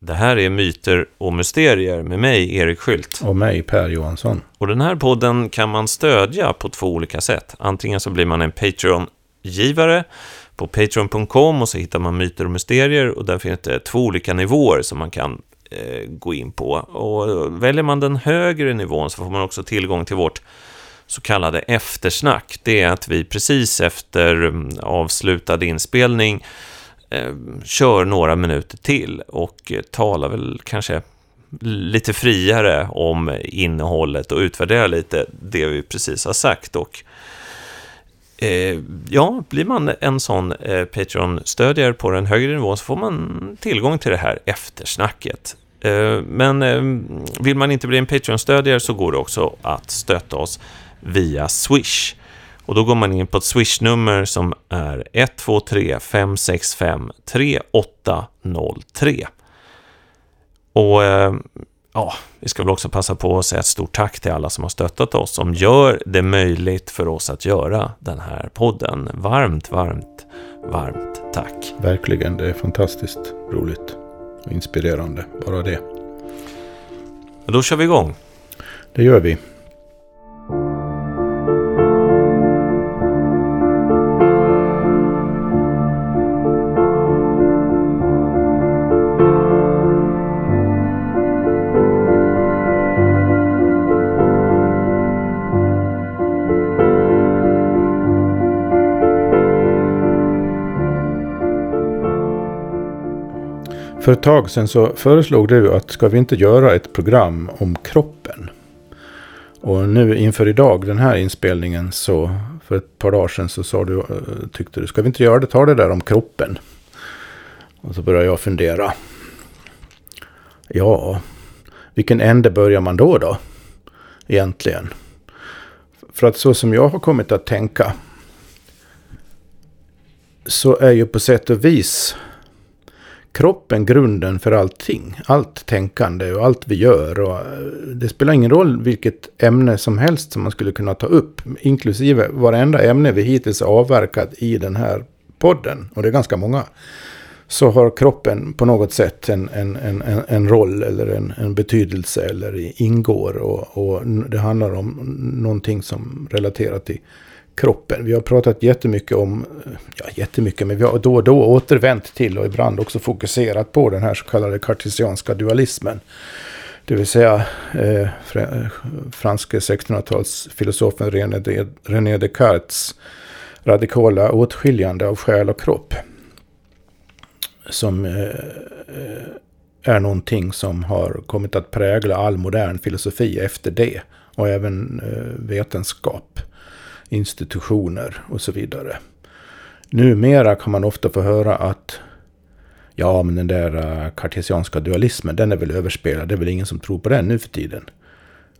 Det här är Myter och Mysterier med mig, Erik Skylt. Och mig, Per Johansson. Och den här podden kan man stödja på två olika sätt. Antingen så blir man en Patreon-givare på patreon.com och så hittar man Myter och Mysterier och där finns det två olika nivåer som man kan eh, gå in på. Och väljer man den högre nivån så får man också tillgång till vårt så kallade eftersnack. Det är att vi precis efter mm, avslutad inspelning eh, Eh, kör några minuter till och eh, talar väl kanske lite friare om innehållet och utvärderar lite det vi precis har sagt. Och eh, ja, blir man en sån eh, Patreon-stödjare på den högre nivån så får man tillgång till det här eftersnacket. Eh, men eh, vill man inte bli en Patreon-stödjare så går det också att stötta oss via Swish. Och då går man in på ett Swish-nummer som är 123 565 3803. Och eh, ja, vi ska väl också passa på att säga ett stort tack till alla som har stöttat oss, som gör det möjligt för oss att göra den här podden. Varmt, varmt, varmt tack. Verkligen, det är fantastiskt roligt och inspirerande, bara det. Då kör vi igång. Det gör vi. För ett tag sedan så föreslog du att ska vi inte göra ett program om kroppen? Och nu inför idag, den här inspelningen, så för ett par dagar sedan så sa du, eh, tyckte du, ska vi inte göra det, ta det där om kroppen? Och så började jag fundera. Ja, vilken ände börjar man då då? Egentligen. För att så som jag har kommit att tänka så är ju på sätt och vis kroppen grunden för allting. Allt tänkande och allt vi gör. Och eh, det spelar ingen roll vilket ämne som helst som man skulle kunna ta upp. Inklusive varenda ämne vi hittills avverkat i den här podden. Och det är ganska många. Så har kroppen på något sätt en, en, en, en roll eller en, en betydelse eller ingår. Och, och det handlar om någonting som relaterar till kroppen. Vi har pratat jättemycket om, ja jättemycket, men vi har då och då återvänt till och ibland också fokuserat på den här så kallade kartesianska dualismen. Det vill säga eh, franske 1600-talsfilosofen René, René Descartes radikala åtskiljande av själ och kropp. Som eh, eh, är någonting som har kommit att prägla all modern filosofi efter det. Och även eh, vetenskap institutioner och så vidare. Numera kan man ofta få höra att ja, men den där eh, kartesianska dualismen, den är väl överspelad. Det är väl ingen som tror på den nu för tiden.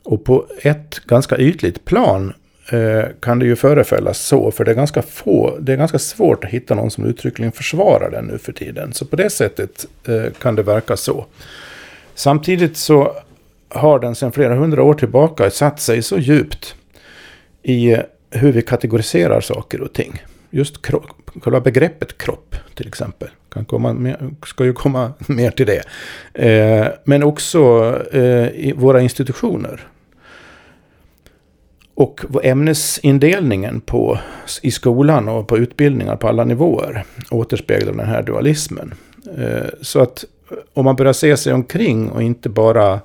Och på ett ganska ytligt plan eh, kan det ju förefalla så, för det är ganska få, det är ganska svårt att hitta någon som uttryckligen försvarar den nu för tiden. Så på det sättet eh, kan det verka så. Samtidigt så har den sedan flera hundra år tillbaka satt sig så djupt i hur vi kategoriserar saker och ting. Just kropp, själva begreppet kropp till exempel. Kan komma med, ska ju komma mer till det. Eh, men också eh, i våra institutioner. Och ämnesindelningen på, i skolan och på utbildningar på alla nivåer återspeglar den här dualismen. Eh, så att om man börjar se sig omkring och inte bara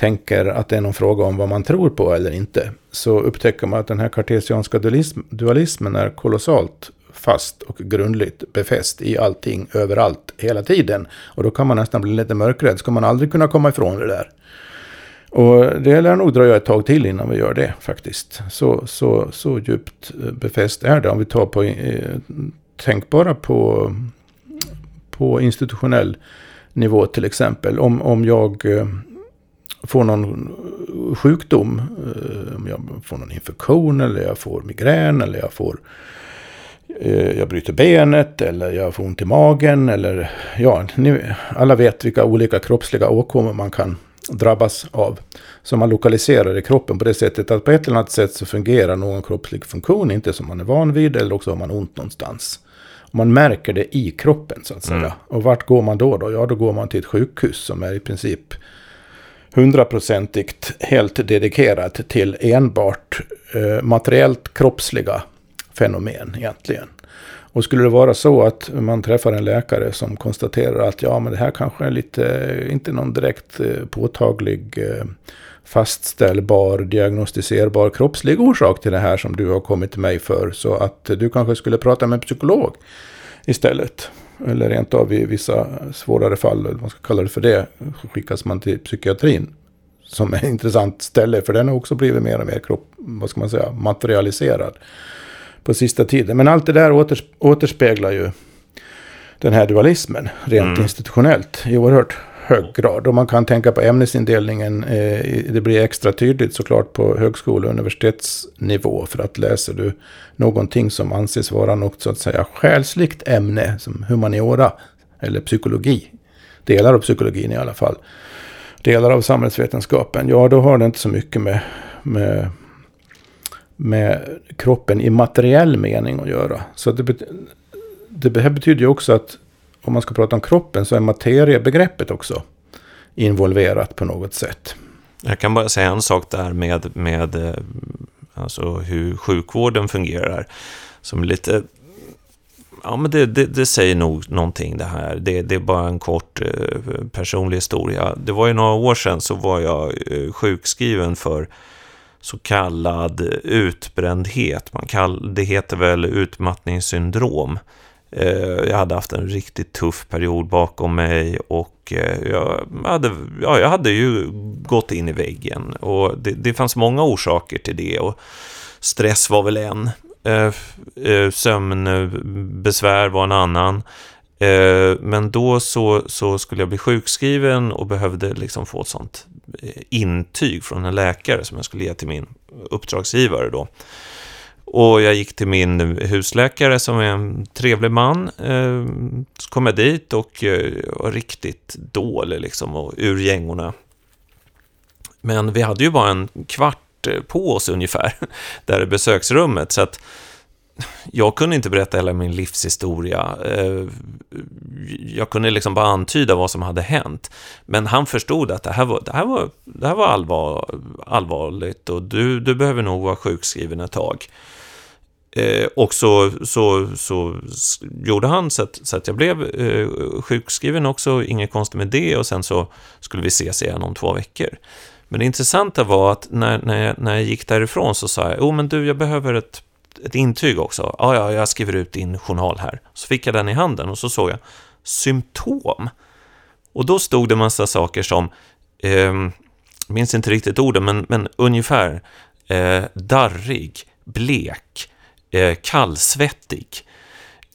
tänker att det är någon fråga om vad man tror på eller inte. Så upptäcker man att den här kartesianska dualism, dualismen är kolossalt fast och grundligt befäst i allting, överallt, hela tiden. Och då kan man nästan bli lite mörkrädd. Ska man aldrig kunna komma ifrån det där? Och det lär nog dröja ett tag till innan vi gör det faktiskt. Så, så, så djupt eh, befäst är det. Om vi tar på, eh, tänk bara på, på institutionell nivå till exempel. Om, om jag eh, får någon sjukdom, eh, om jag får någon infektion eller jag får migrän eller jag får eh, jag bryter benet eller jag får ont i magen eller ja, ni, alla vet vilka olika kroppsliga åkommor man kan drabbas av. Som man lokaliserar i kroppen på det sättet att på ett eller annat sätt så fungerar någon kroppslig funktion inte som man är van vid eller också har man ont någonstans. man märker det i kroppen så att säga. Mm. Och vart går man då, då? Ja, då går man till ett sjukhus som är i princip hundraprocentigt helt dedikerat till enbart eh, materiellt kroppsliga fenomen egentligen. Och skulle det vara så att man träffar en läkare som konstaterar att ja, men det här kanske är lite, inte någon direkt eh, påtaglig eh, fastställbar, diagnostiserbar kroppslig orsak till det här som du har kommit till mig för. Så att du kanske skulle prata med en psykolog istället. Eller rent av i vissa svårare fall, eller vad man ska kalla det för det, skickas man till psykiatrin. Som är ett intressant ställe, för den har också blivit mer och mer kropp, vad ska man säga, materialiserad på sista tiden. Men allt det där åters, återspeglar ju den här dualismen rent Mm. institutionellt i oerhört hög grad. Och man kan tänka på ämnesindelningen. Eh, det blir extra tydligt såklart på högskole och universitetsnivå. För att läser du någonting som anses vara något så att säga själsligt ämne som humaniora eller psykologi. Delar av psykologin i alla fall. Delar av samhällsvetenskapen. Ja, då har det inte så mycket med, med, med kroppen i materiell mening att göra. Så det, bet- det här betyder ju också att om man ska prata om kroppen så är materiebegreppet också involverat på något sätt. Jag kan bara säga en sak där med, med eh, alltså hur sjukvården fungerar. Som lite... Ja, men det, det, det säger nog någonting det här. Det, det är bara en kort eh, personlig historia. Det var ju några år sedan så var jag eh, sjukskriven för så kallad utbrändhet. Man kall, det heter väl utmattningssyndrom. Eh, jag hade haft en riktigt tuff period bakom mig och eh, jag hade, ja, jag hade ju gått in i väggen. Och det, det fanns många orsaker till det och stress var väl en. Eh, sömnbesvär var en annan. Men då så, så skulle jag bli sjukskriven och behövde liksom få ett sånt intyg från en läkare som jag skulle ge till min uppdragsgivare då. Och jag gick till min husläkare som är en trevlig man. Eh, Så kom jag dit och eh, var riktigt dålig liksom och ur gängorna. Men vi hade ju bara en kvart eh, på oss ungefär, där i besöksrummet. Så att jag kunde inte berätta hela min livshistoria. Eh, jag kunde liksom bara antyda vad som hade hänt. Men han förstod att det här var, det här var, det här var allvar, allvarligt och du, du behöver nog vara sjukskriven ett tag. Eh, och så, så, så gjorde han så att, så att jag blev eh, sjukskriven också, inget konstigt med det. Och sen så skulle vi ses igen om två veckor. Men det intressanta var att när, när, jag, när jag gick därifrån så sa jag, oh men du, jag behöver ett, ett intyg också. Ja, ja, jag skriver ut din journal här. Så fick jag den i handen och så såg jag symptom. Och då stod det massa saker som, eh, minns inte riktigt orden, men, men ungefär eh, darrig, blek, Eh, kallsvettig.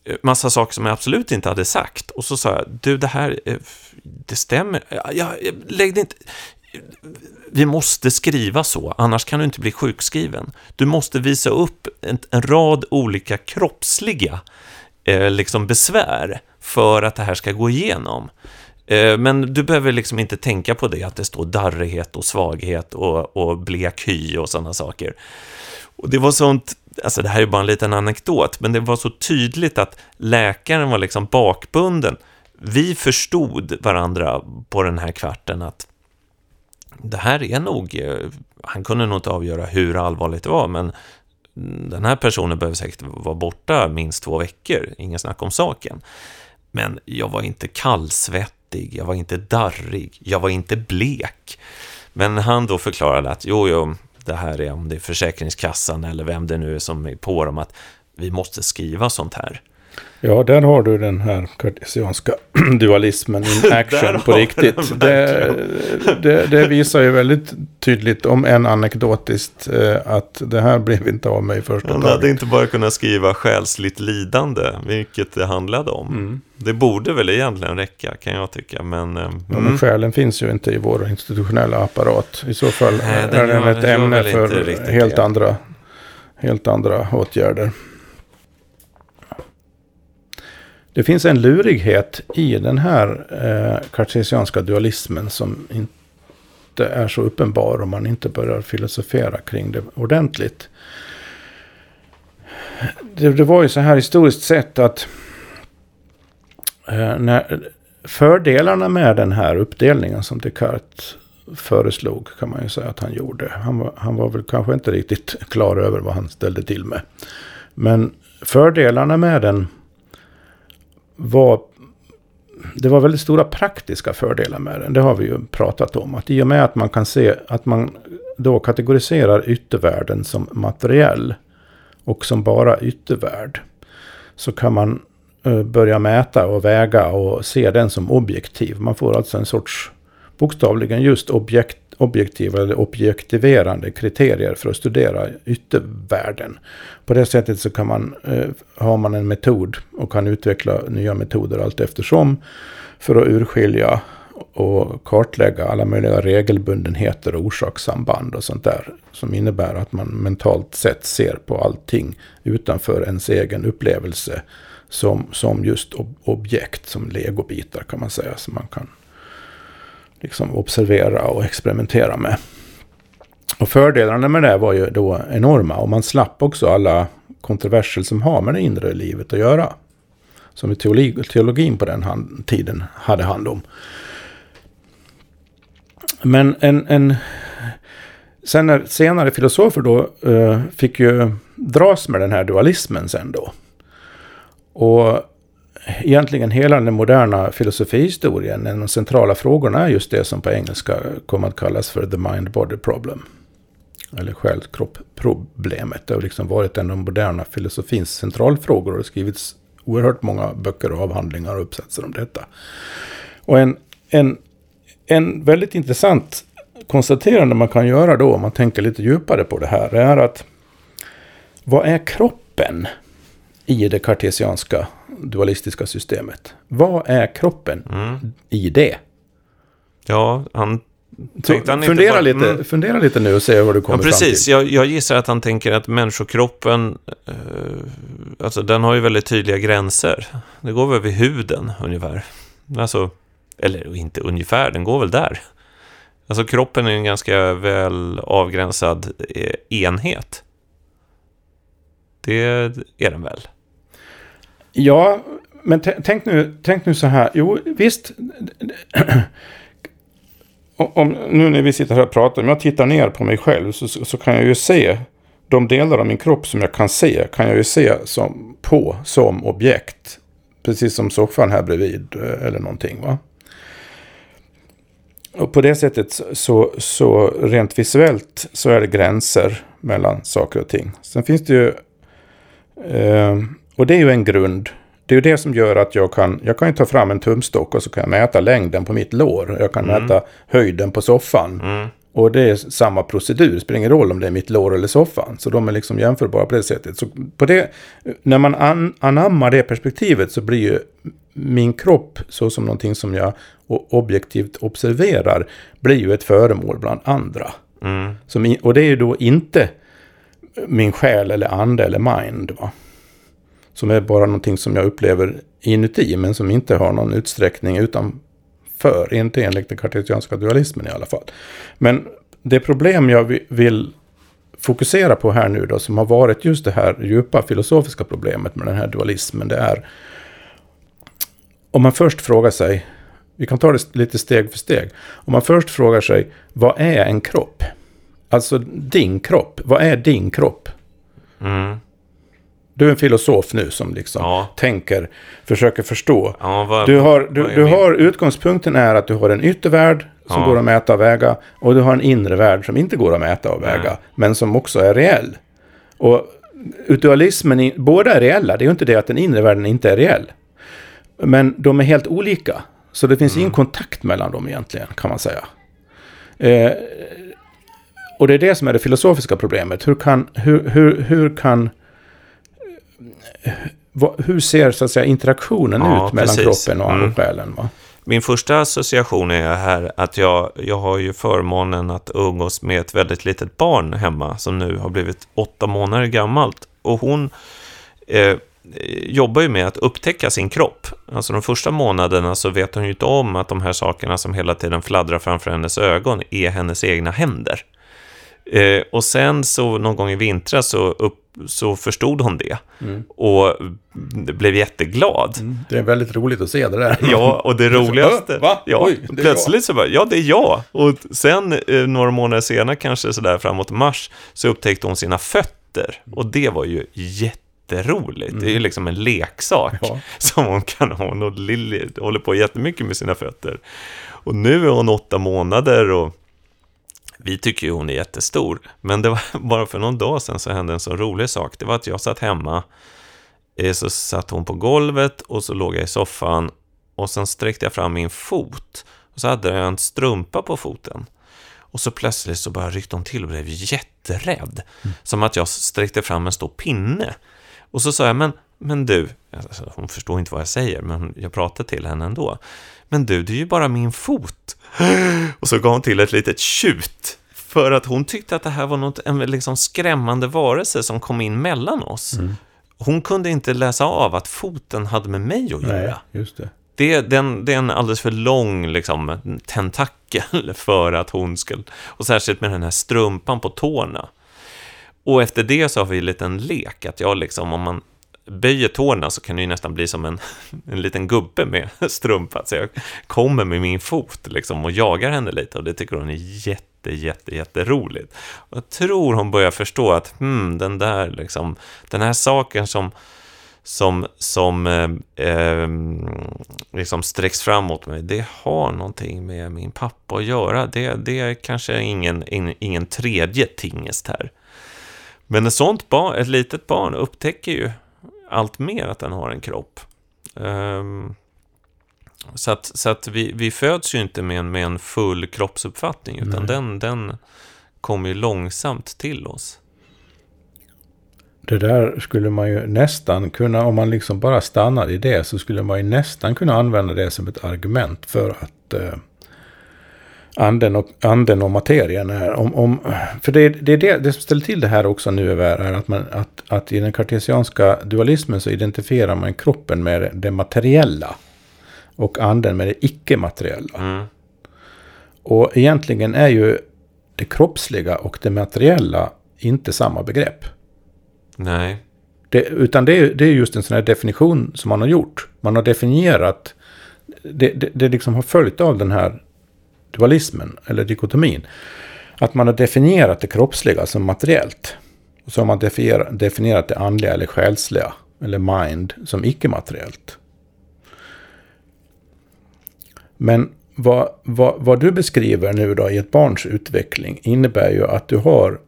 Eh, massa saker som jag absolut inte hade sagt. Och så sa jag, du det här, eh, det stämmer. Jag, lägg det inte... Vi måste skriva så, annars kan du inte bli sjukskriven. Du måste visa upp en, en rad olika kroppsliga eh, liksom besvär för att det här ska gå igenom. Eh, Men du behöver liksom inte tänka på det, att det står darrighet och svaghet och, och blek hy och sådana saker. Och det var sånt, alltså det här är bara en liten anekdot, men det var så tydligt att läkaren var liksom bakbunden. Vi förstod varandra på den här kvarten att det här är nog, eh, han kunde nog inte avgöra hur allvarligt det var, men den här personen behöver säkert vara borta minst två veckor, ingen snack om saken. Men jag var inte kallsvettig, jag var inte darrig, jag var inte blek. Men han då förklarade att jo, jo, det här är om det är Försäkringskassan eller vem det nu är som är på dem, att vi måste skriva sånt här. Ja, där har du den här kartesianska dualismen in action på riktigt. Det, det, det visar ju väldigt tydligt, om än anekdotiskt, eh, att det här blev inte av mig första Han hade taget. inte bara kunnat skriva själsligt lidande, vilket det handlade om. Mm. Det borde väl egentligen räcka, kan jag tycka, men... eh, Ja, mm. men själen finns ju inte i vår institutionella apparat. I så fall Nej, är den ett ämne för helt det. andra, helt andra åtgärder. Det finns en lurighet i den här eh, kartesianska dualismen som inte är så uppenbar om man inte börjar filosofera kring det ordentligt. Det, det var ju så här historiskt sett att Eh, när, fördelarna med den här uppdelningen som Descartes föreslog kan man ju säga att han gjorde. Han var, han var väl kanske inte riktigt klar över vad han ställde till med. Men fördelarna med den var... Det var väldigt stora praktiska fördelar med den. Det har vi ju pratat om. Att i och med att man kan se att man då kategoriserar yttervärlden som materiell och som bara yttervärld. Så kan man eh, börja mäta och väga och se den som objektiv. Man får alltså en sorts bokstavligen just objekt, objektiva eller objektiverande kriterier för att studera yttervärlden. På det sättet så kan man, eh, har man en metod och kan utveckla nya metoder allt eftersom för att urskilja och kartlägga alla möjliga regelbundenheter och orsakssamband och sånt där. Som innebär att man mentalt sett ser på allting utanför ens egen upplevelse som, som just objekt, som legobitar kan man säga. Som man kan liksom observera och experimentera med. Och fördelarna med det var ju då enorma. Och man slapp också alla kontroverser som har med det inre livet att göra. Som teologin på den hand, tiden hade hand om. Men en, en sen när senare filosofer då uh, fick ju dras med den här dualismen sen då. Och egentligen hela den moderna filosofihistorien, en av de centrala frågorna är just det som på engelska kommer att kallas för the mind-body problem. Eller själ-kropp-problemet. Det har liksom varit en av de moderna filosofins centralfrågor och det har skrivits oerhört många böcker och avhandlingar och uppsatser om detta. Och en, en, en väldigt intressant konstaterande man kan göra då, om man tänker lite djupare på det här, är att vad är kroppen i det kartesianska dualistiska systemet. Vad är kroppen mm. i det? Ja, han tänkte han fundera, bara, lite, mm. fundera lite nu och se vad du kommer ja, precis. fram till. Jag, jag gissar att han tänker att människokroppen, eh, alltså den har ju väldigt tydliga gränser. Det går väl vid huden ungefär. Alltså, eller inte ungefär, den går väl där. Alltså kroppen är en ganska väl avgränsad eh, enhet. Det är den väl? Ja, men tänk nu, tänk nu så här. Jo, visst. om, nu när vi sitter här och pratar, om jag tittar ner på mig själv så, så kan jag ju se de delar av min kropp som jag kan se, kan jag ju se som, på som objekt. Precis som soffan här bredvid eh, eller någonting. va. Och på det sättet så, så rent visuellt så är det gränser mellan saker och ting. Sen finns det ju eh, och det är ju en grund. Det är ju det som gör att jag kan, jag kan ta fram en tumstock och så kan jag mäta längden på mitt lår. Jag kan mm. mäta höjden på soffan. Mm. Och det är samma procedur, det spelar ingen roll om det är mitt lår eller soffan. Så de är liksom jämförbara på det sättet. Så på det, när man an, anammar det perspektivet så blir ju min kropp så som någonting som jag objektivt observerar blir ju ett föremål bland andra. Mm. Som, och det är ju då inte min själ eller ande eller mind. Va? Som är bara någonting som jag upplever inuti men som inte har någon utsträckning utanför. Inte enligt den kartesianska dualismen i alla fall. Men det problem jag vill fokusera på här nu då som har varit just det här djupa filosofiska problemet med den här dualismen. Det är om man först frågar sig, vi kan ta det lite steg för steg. Om man först frågar sig, vad är en kropp? Alltså din kropp, vad är din kropp? Mm. Du är en filosof nu som liksom ja. tänker, försöker förstå. Ja, vad, du har, du, du har, utgångspunkten är att du har en yttervärld som ja. går att mäta och väga. Och du har en inre värld som inte går att mäta och väga. Nej. Men som också är reell. Och dualismen, båda är reella. Det är ju inte det att den inre världen inte är reell. Men de är helt olika. Så det finns mm. ingen kontakt mellan dem egentligen, kan man säga. Eh, och det är det som är det filosofiska problemet. Hur kan, hur, hur, hur kan hur ser så att säga, interaktionen ja, ut mellan precis. kroppen och mm. själen? Va? Min första association är här att jag, jag har ju förmånen att umgås med ett väldigt litet barn hemma som nu har blivit åtta månader gammalt. Och hon eh, jobbar ju med att upptäcka sin kropp. Alltså de första månaderna så vet hon ju inte om att de här sakerna som hela tiden fladdrar framför hennes ögon är hennes egna händer. Eh, och sen så någon gång i vintras så upp så förstod hon det. Och blev jätteglad. Mm. Det är väldigt roligt att se det där. Ja, och det roligaste... Va? Ja, Oj, det plötsligt så bara, ja det är jag. Och sen eh, några månader senare, kanske sådär framåt mars, så upptäckte hon sina fötter. Och det var ju jätteroligt. Det är ju liksom en leksak Ja. som hon kan ha. Hon och Lilly håller på jättemycket med sina fötter. Och nu är hon åtta månader och vi tycker ju hon är jättestor. Men det var bara för någon dag sedan så hände en så rolig sak. Det var att jag satt hemma, eh, så satt hon på golvet och så låg jag i soffan och sen sträckte jag fram min fot och så hade jag en strumpa på foten. Och så plötsligt så bara ryckte hon till och blev jätterädd. Som att jag sträckte fram en stor pinne. Och så sa jag, men, men du, alltså, hon förstår inte vad jag säger, men jag pratar till henne ändå. Men du, det är ju bara min fot. Och så gav hon till ett litet tjut. För att hon tyckte att det här var något, en liksom skrämmande varelse som kom in mellan oss. Hon kunde inte läsa av att foten hade med mig att göra. Nej, just det. Det, den, det är en alldeles för lång liksom, tentakel för att hon ska... Och särskilt med den här strumpan på tårna. Och efter det så har vi en liten lek, att jag liksom, om man böjer tårna så kan det ju nästan bli som en, en liten gubbe med strumpa. Så jag kommer med min fot liksom och jagar henne lite och det tycker hon är jätte, jätte, jätteroligt. Och jag tror hon börjar förstå att hmm, den där liksom, den här saken som som, som eh, eh, liksom sträcks fram mot mig, det har någonting med min pappa att göra. Det, det är kanske ingen, ingen, ingen tredje tingest här. Men ett sånt barn, ett litet barn upptäcker ju allt mer att den har en kropp. Ehm, så att, så att vi, vi föds ju inte med en, med en full kroppsuppfattning, utan den, den kommer ju långsamt till oss. Det där skulle man ju nästan kunna, om man liksom bara stannar i det, så skulle man ju nästan kunna använda det som ett argument för att eh, anden, och, anden och materien är... Om, om, för det, det det, det som ställer till det här också nu är är att, man, att, att i den kartesianska dualismen så identifierar man kroppen med det materiella och anden med det icke-materiella. Mm. Och egentligen är ju det kroppsliga och det materiella inte samma begrepp. Nej. Det, utan det är, det är just en sån här definition som man har gjort. Man har definierat, det, det, det liksom har följt av den här dualismen, eller dikotomin. Att man har definierat det kroppsliga som materiellt. Och så har man definierat, det andliga eller själsliga, eller mind, som icke-materiellt. Men vad, vad, vad du beskriver nu då i ett barns utveckling innebär ju att du har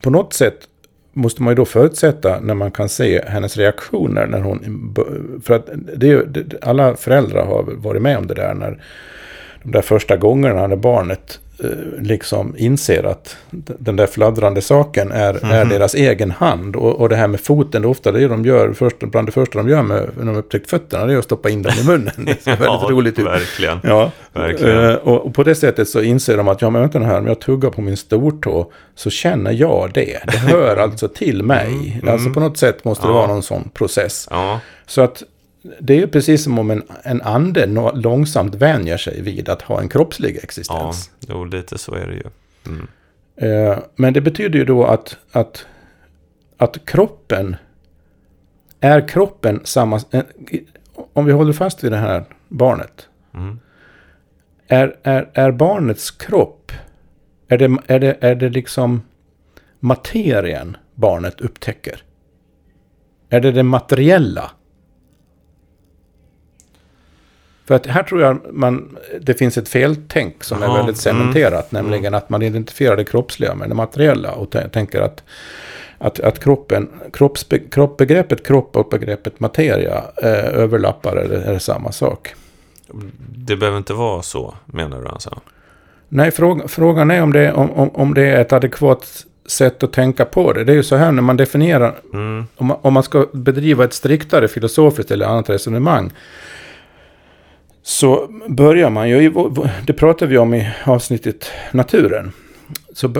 på något sätt måste man ju då förutsätta när man kan se hennes reaktioner när hon... För att det är alla föräldrar har varit med om det där när de där första gångerna när barnet eh, liksom inser att den där fladdrande saken är, är deras egen hand. Och, och det här med foten, det är ofta det de gör, först, bland det första de gör med, när de upptäckt fötterna, det är att stoppa in dem i munnen. Det ser väldigt roligt ut. verkligen. Ja, Verkligen. Eh, och, och på det sättet så inser de att ja, men vänta nu här, om jag tuggar på min stortå så känner jag det. Det hör alltså till mig. Alltså på något sätt måste det Mm. Ja. vara någon sån process. Ja, Så att det är ju precis som om en, en ande långsamt vänjer sig vid att ha en kroppslig ja, existens. jo, lite så är det ju. Mm. Eh, men det betyder ju då att, att, att kroppen är kroppen samma... eh, Om vi håller fast vid det här barnet. Mm. Är, är, är barnets kropp, är det, är, det, är det liksom materien barnet upptäcker? Är det det materiella? För att här tror jag man, det finns ett feltänk som är Jaha, väldigt cementerat. Nämligen att man identifierar det kroppsliga med det materiella. Och tä- tänker att, att, att kroppen, kroppsbe, kropp, begreppet kropp och begreppet materia eh, överlappar eller är det samma sak. Det behöver inte vara så, menar du alltså? Nej, fråga, frågan är om det, om, om, om det är ett adekvat sätt att tänka på det. Det är ju så här när man definierar, Mm. om man, om man ska bedriva ett striktare filosofiskt eller annat resonemang. Så börjar man ju, det pratade vi om i avsnittet naturen. Så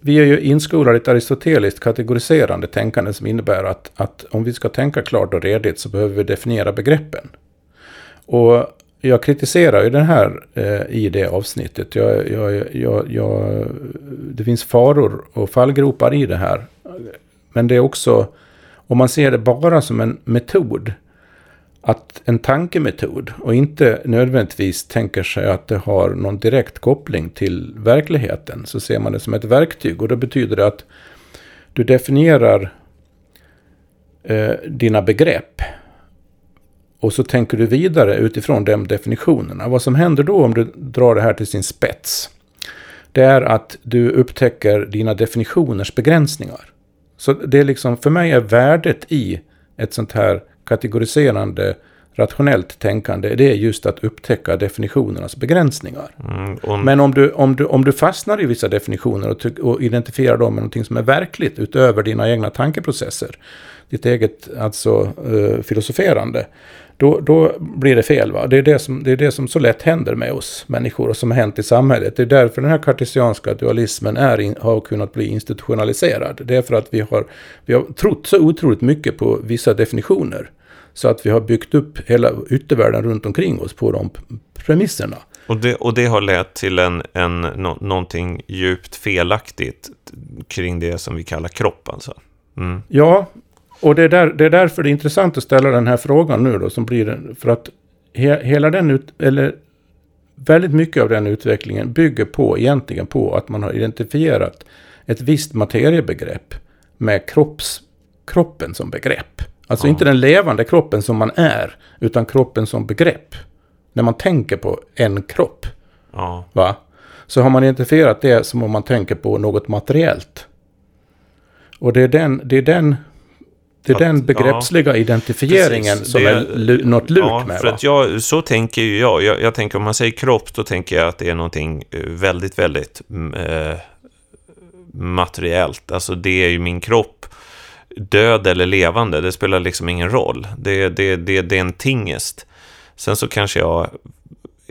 vi är ju inskolade i ett aristoteliskt kategoriserande tänkande som innebär att, att om vi ska tänka klart och redigt så behöver vi definiera begreppen. Och jag kritiserar ju den här eh, i det avsnittet. Jag, jag, jag, jag, det finns faror och fallgropar i det här. Men det är också, om man ser det bara som en metod, att en tankemetod och inte nödvändigtvis tänker sig att det har någon direkt koppling till verkligheten, så ser man det som ett verktyg. Och det betyder det att du definierar eh, dina begrepp och så tänker du vidare utifrån de definitionerna. Vad som händer då om du drar det här till sin spets, det är att du upptäcker dina definitioners begränsningar. Så det är liksom, för mig är värdet i ett sånt här kategoriserande rationellt tänkande, det är just att upptäcka definitionernas begränsningar. Mm, och... Men om du, om, du, om du fastnar i vissa definitioner och, och identifierar dem med någonting som är verkligt utöver dina egna tankeprocesser, ditt eget alltså uh, filosoferande, då, då blir det fel. Va? Det, är det, som, det är det som så lätt händer med oss människor och som har hänt i samhället. Det är därför den här kartesianska dualismen är in, har kunnat bli institutionaliserad. Det är för att vi har, vi har trott så otroligt mycket på vissa definitioner. Så att vi har byggt upp hela yttervärlden runt omkring oss på de premisserna. Och det, och det har lett till en, en, no, någonting djupt felaktigt kring det som vi kallar kropp alltså? Mm. Ja, och det är, där, det är därför det är intressant att ställa den här frågan nu då, som blir för att he, hela den, ut, eller väldigt mycket av den utvecklingen bygger på, egentligen på att man har identifierat ett visst materiebegrepp med kropps, kroppen som begrepp. Alltså ja. inte den levande kroppen som man är, utan kroppen som begrepp. När man tänker på en kropp. Ja. Va? Så har man identifierat det som om man tänker på något materiellt. Och det är den, det är den det är att, den begreppsliga ja, identifieringen precis, som det, är något lurt ja, med. För va? att jag, så tänker ju jag. jag. jag. tänker om man säger kropp, då tänker jag att det är någonting eh, väldigt, väldigt eh, materiellt. Alltså det är ju min kropp. Död eller levande, det spelar liksom ingen roll. Det, det, det, det är en tingest. Sen så kanske jag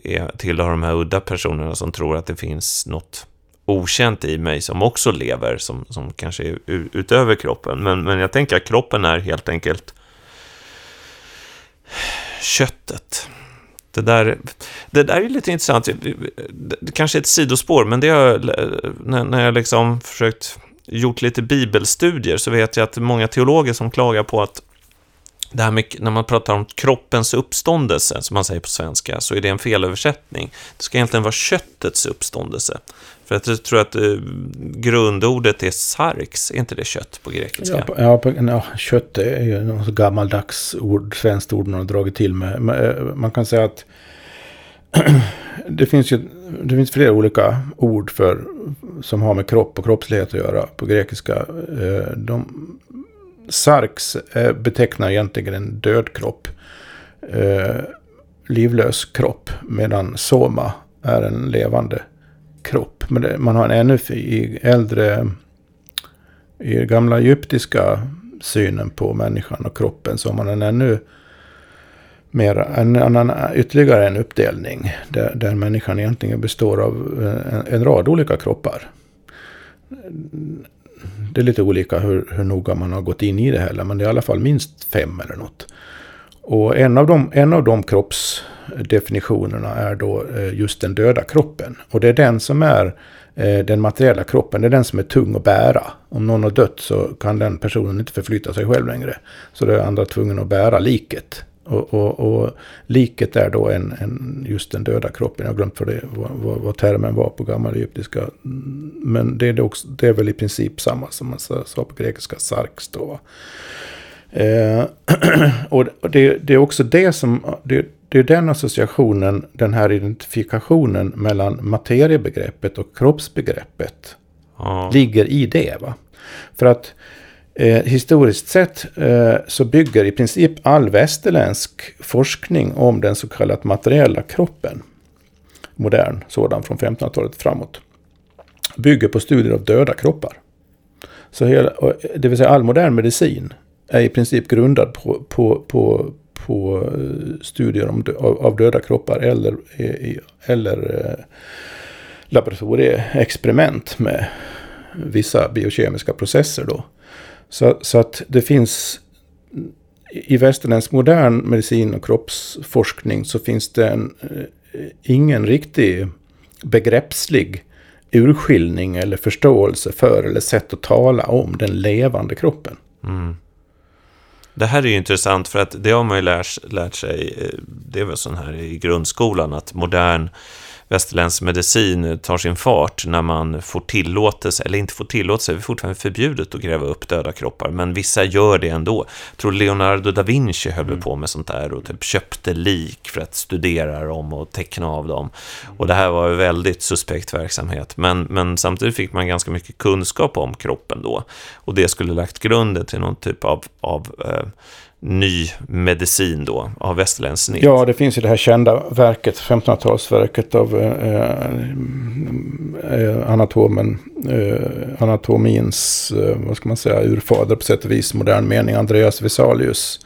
är, tillhör de här udda personerna som tror att det finns något okänt i mig som också lever, som, som kanske är utöver kroppen. Men, men jag tänker att kroppen är helt enkelt köttet. Det där, det där är lite intressant. Det kanske är ett sidospår, men det har, när, när jag liksom försökt gjort lite bibelstudier så vet jag att många teologer som klagar på att det här med, när man pratar om kroppens uppståndelse, som man säger på svenska, så är det en felöversättning. Det ska egentligen vara köttets uppståndelse. För jag tror att eh, grundordet är sarx, är inte det kött på grekiska? Ja, på, ja, på, ja kött är ju något gammaldags ord, svenskt ord man har dragit till med. Eh, man kan säga att det finns ju det finns flera olika ord för, som har med kropp och kroppslighet att göra på grekiska. Eh, de, sarx eh, betecknar egentligen en död kropp. Eh, livlös kropp. Medan soma är en levande kropp. Men det, man har en ännu i äldre, i gamla egyptiska synen på människan och kroppen så har man en ännu mer, en annan, ytterligare en uppdelning. Där, där människan egentligen består av eh, en, en rad olika kroppar. Det är lite olika hur, hur noga man har gått in i det här, men det är i alla fall minst fem eller något. Och en av de, en av de kroppsdefinitionerna är då eh, just den döda kroppen. Och det är den som är eh, den materiella kroppen, det är den som är tung att bära. Om någon har dött så kan den personen inte förflytta sig själv längre. Så då är andra tvungen att bära liket. Och, och, och liket är då en, en, just den döda kroppen. Jag har glömt vad, det, vad, vad termen var på gammal egyptiska. Men det är, det, också, det är väl i princip samma som man sa på grekiska sarx då. Eh, och det, det, är också det som, det, det, är den associationen, den här identifikationen mellan materiebegreppet och kroppsbegreppet ja. ligger i det. Va? För att eh, historiskt sett eh, så bygger i princip all västerländsk forskning om den så kallade materiella kroppen, modern sådan från 1500-talet framåt, bygger på studier av döda kroppar. Så hela, eh, det vill säga all modern medicin är i princip grundad på, på, på, på eh, studier om, av döda kroppar eller, eller eh, laboratorieexperiment med vissa biokemiska processer. Då. Så, så att det finns i västerländsk modern medicin och kroppsforskning så finns det en, eh, ingen riktig begreppslig urskiljning eller förståelse för eller sätt att tala om den levande kroppen. Mm. Det här är ju intressant för att det har man ju lärt, lärt sig, eh, det är väl sån här i grundskolan, att modern västerländsk medicin tar sin fart när man får tillåtelse, eller inte får tillåtelse, det är fortfarande förbjudet att gräva upp döda kroppar, men vissa gör det ändå. Jag tror Leonardo da Vinci höll mm. på med sånt där och typ köpte lik för att studera dem och teckna av dem. Och det här var en väldigt suspekt verksamhet, men, men samtidigt fick man ganska mycket kunskap om kroppen då. Och det skulle lagt grunden till någon typ av, av eh, ny medicin då, av västerländskt snitt. Ja, det finns ju det här kända verket, 1500-talsverket av eh, eh, anatomen, eh, anatomins, eh, vad ska man säga, urfader på sätt och vis, modern mening, Andreas Vesalius.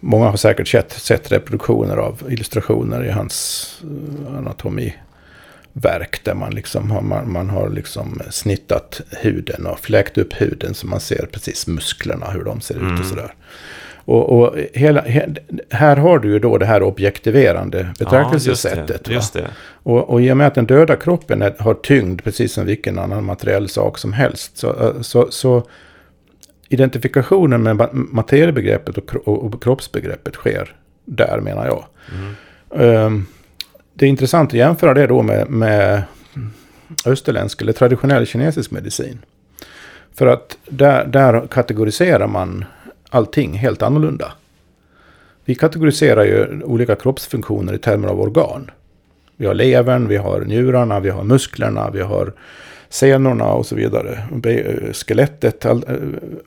Många har säkert sett, sett reproduktioner av illustrationer i hans eh, anatomiverk där man, liksom har, man, man, har liksom snittat huden och fläkt upp huden så man ser precis musklerna, hur de ser ut och mm. Och, och hela, här har du ju då det här objektiverande betraktelsesättet. Ja, just det, just det. Och, och i och med att den döda kroppen är, har tyngd precis som vilken annan materiell sak som helst. Så, eh, så, så identifikationen med materiebegreppet och, och, och kroppsbegreppet sker där menar jag. Mm. Um, det är intressant att jämföra det då med, med österländsk eller traditionell kinesisk medicin. För att där, där kategoriserar man allting helt annorlunda. Vi kategoriserar ju olika kroppsfunktioner i termer av organ. Vi har levern, vi har njurarna, vi har musklerna, vi har senorna och så vidare. Skelettet. All,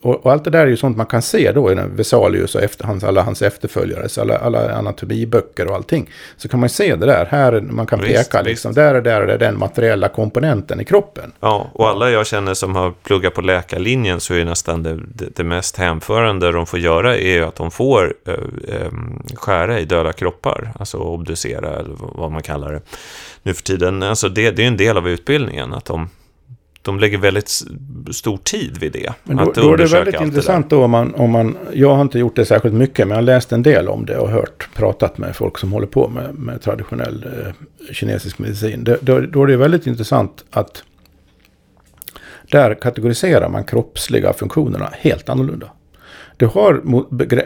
och, och, allt det där är ju sånt man kan se då i Vesalius och efter, hans, alla hans efterföljare. Alla, alla anatomiböcker och allting. Så kan man se det där. Här man kan visst, peka liksom. Där är där är den materiella komponenten i kroppen. Ja, och alla jag känner som har pluggat på läkarlinjen så är nästan det, det, det mest hänförande de får göra är att de får äh, äh, skära i döda kroppar. Alltså obducera eller vad man kallar det nu för tiden. Alltså det, det är en del av utbildningen. att de de lägger väldigt stor tid vid det. Men då, då är det väldigt intressant då om man, om man, jag har inte gjort det särskilt mycket, men jag har läst en del om det och hört, pratat med folk som håller på med, med traditionell eh, kinesisk medicin. Det, då, då är det väldigt intressant att där kategoriserar man kroppsliga funktionerna helt annorlunda. Du har,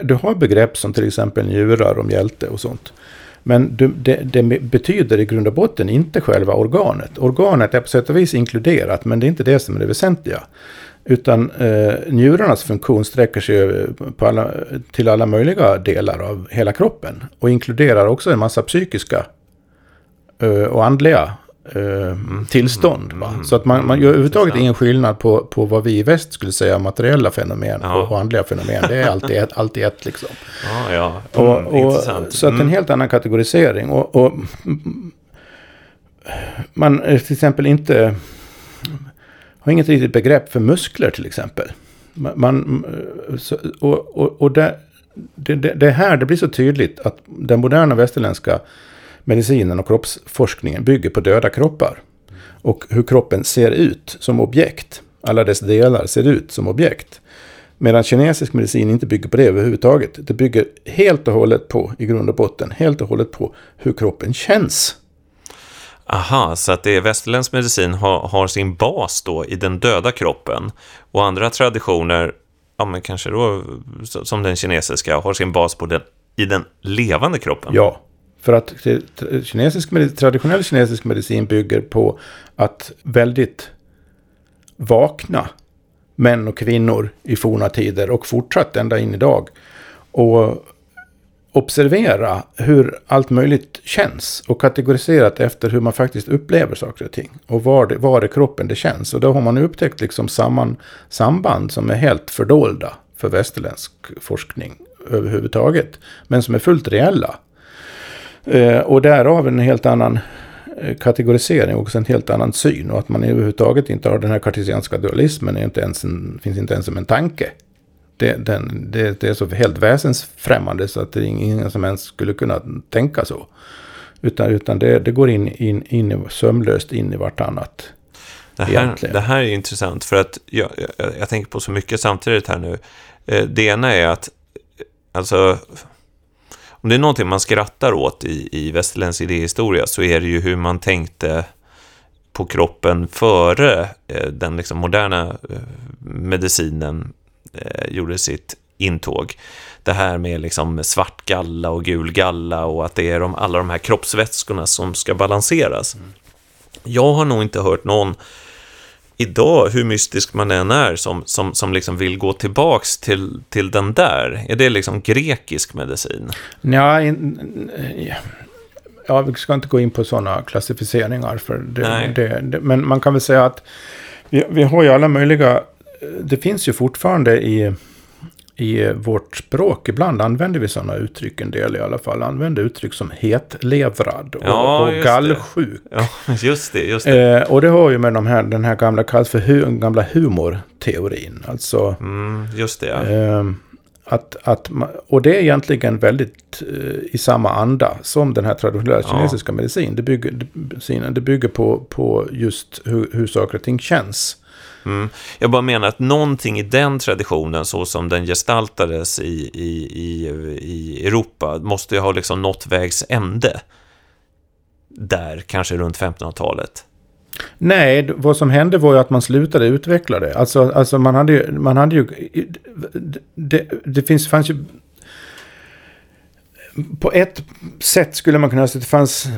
du har begrepp som till exempel njurar och mjälte och sånt. Men det, det, betyder i grund och botten inte själva organet. Organet är på sätt och vis inkluderat, men det är inte det som är det väsentliga. Utan eh, njurarnas funktion sträcker sig alla, till alla möjliga delar av hela kroppen. Och inkluderar också en massa psykiska eh, och andliga eh, tillstånd. Mm. Så att man, man gör överhuvudtaget ingen skillnad på, på vad vi i väst skulle säga materiella fenomen ja. och, andliga fenomen. Det är alltid ett, alltid ett liksom. Ja, ja. Mm, och, och, så att en mm. helt annan kategorisering. Och, och man är till exempel inte har inget riktigt begrepp för muskler till exempel. Man, och och, och det, det, det här det blir så tydligt att den moderna västerländska medicinen och kroppsforskningen bygger på döda kroppar. Och hur kroppen ser ut som objekt. Alla dess delar ser ut som objekt. Medan kinesisk medicin inte bygger på det överhuvudtaget. Det bygger helt och hållet på, i grund och botten, helt och hållet på hur kroppen känns. Aha, så att det är västerländsk medicin har, har, sin bas då i den döda kroppen. Och andra traditioner, ja men kanske då som den kinesiska, har sin bas på den, i den levande kroppen. Ja, för att kinesisk, traditionell kinesisk medicin bygger på att väldigt vakna män och kvinnor i forna tider och fortsatt ända in idag. Och observera hur allt möjligt känns och kategoriserat efter hur man faktiskt upplever saker och ting. Och var, det, var i kroppen det känns. Och då har man upptäckt liksom samman, samband som är helt fördolda för västerländsk forskning överhuvudtaget. Men som är fullt reella. Eh, och därav en helt annan eh, kategorisering och en helt annan syn. Och att man överhuvudtaget inte har den här kartesianska dualismen är inte ens en, finns inte ens som en tanke. Det, den, det, det är så helt väsensfrämmande så att det är ingen som ens skulle kunna tänka så. Utan, utan det, det går in, in, in sömlöst in i vartannat. Det här, det här är intressant för att jag, jag, jag tänker på så mycket samtidigt här nu. Eh, det ena är att alltså om det är någonting man skrattar åt i, i västerländsk idéhistoria så är det ju hur man tänkte på kroppen före eh, den liksom moderna eh, medicinen eh, gjorde sitt intåg. Det här med liksom svart galla och gul galla och att det är de, alla de här kroppsvätskorna som ska balanseras. Mm. Jag har nog inte hört någon idag, hur mystisk man än är, som, som, som liksom vill gå tillbaks till, till den där? Är det liksom grekisk medicin? Ja, in, ja, vi ska inte gå in på sådana klassificeringar. För det, det, det, men man kan väl säga att vi, vi har ju alla möjliga... Det finns ju fortfarande i i vårt språk. Ibland använder vi sådana uttryck, en del i alla fall. Använder uttryck som hetlevrad och, ja, och gallsjuk. Ja, just det. Just det. Eh, och det har ju med de här, den här gamla, kallas för hu, gamla humorteorin. Alltså, mm, just det, ja. eh, att, att, och det är egentligen väldigt eh, i samma anda som den här traditionella ja. kinesiska medicin. Det bygger, det bygger på, på just hur, hur saker och ting känns. Mm. Jag bara menar att någonting i den traditionen, så som den gestaltades i, i, i, i Europa, måste ju ha liksom nått vägs ände. Där, kanske runt 1500-talet. Nej, vad som hände var ju att man slutade utveckla det. Alltså, alltså man hade ju... Man hade ju det, det finns, fanns ju... På ett sätt skulle man kunna säga att det fanns,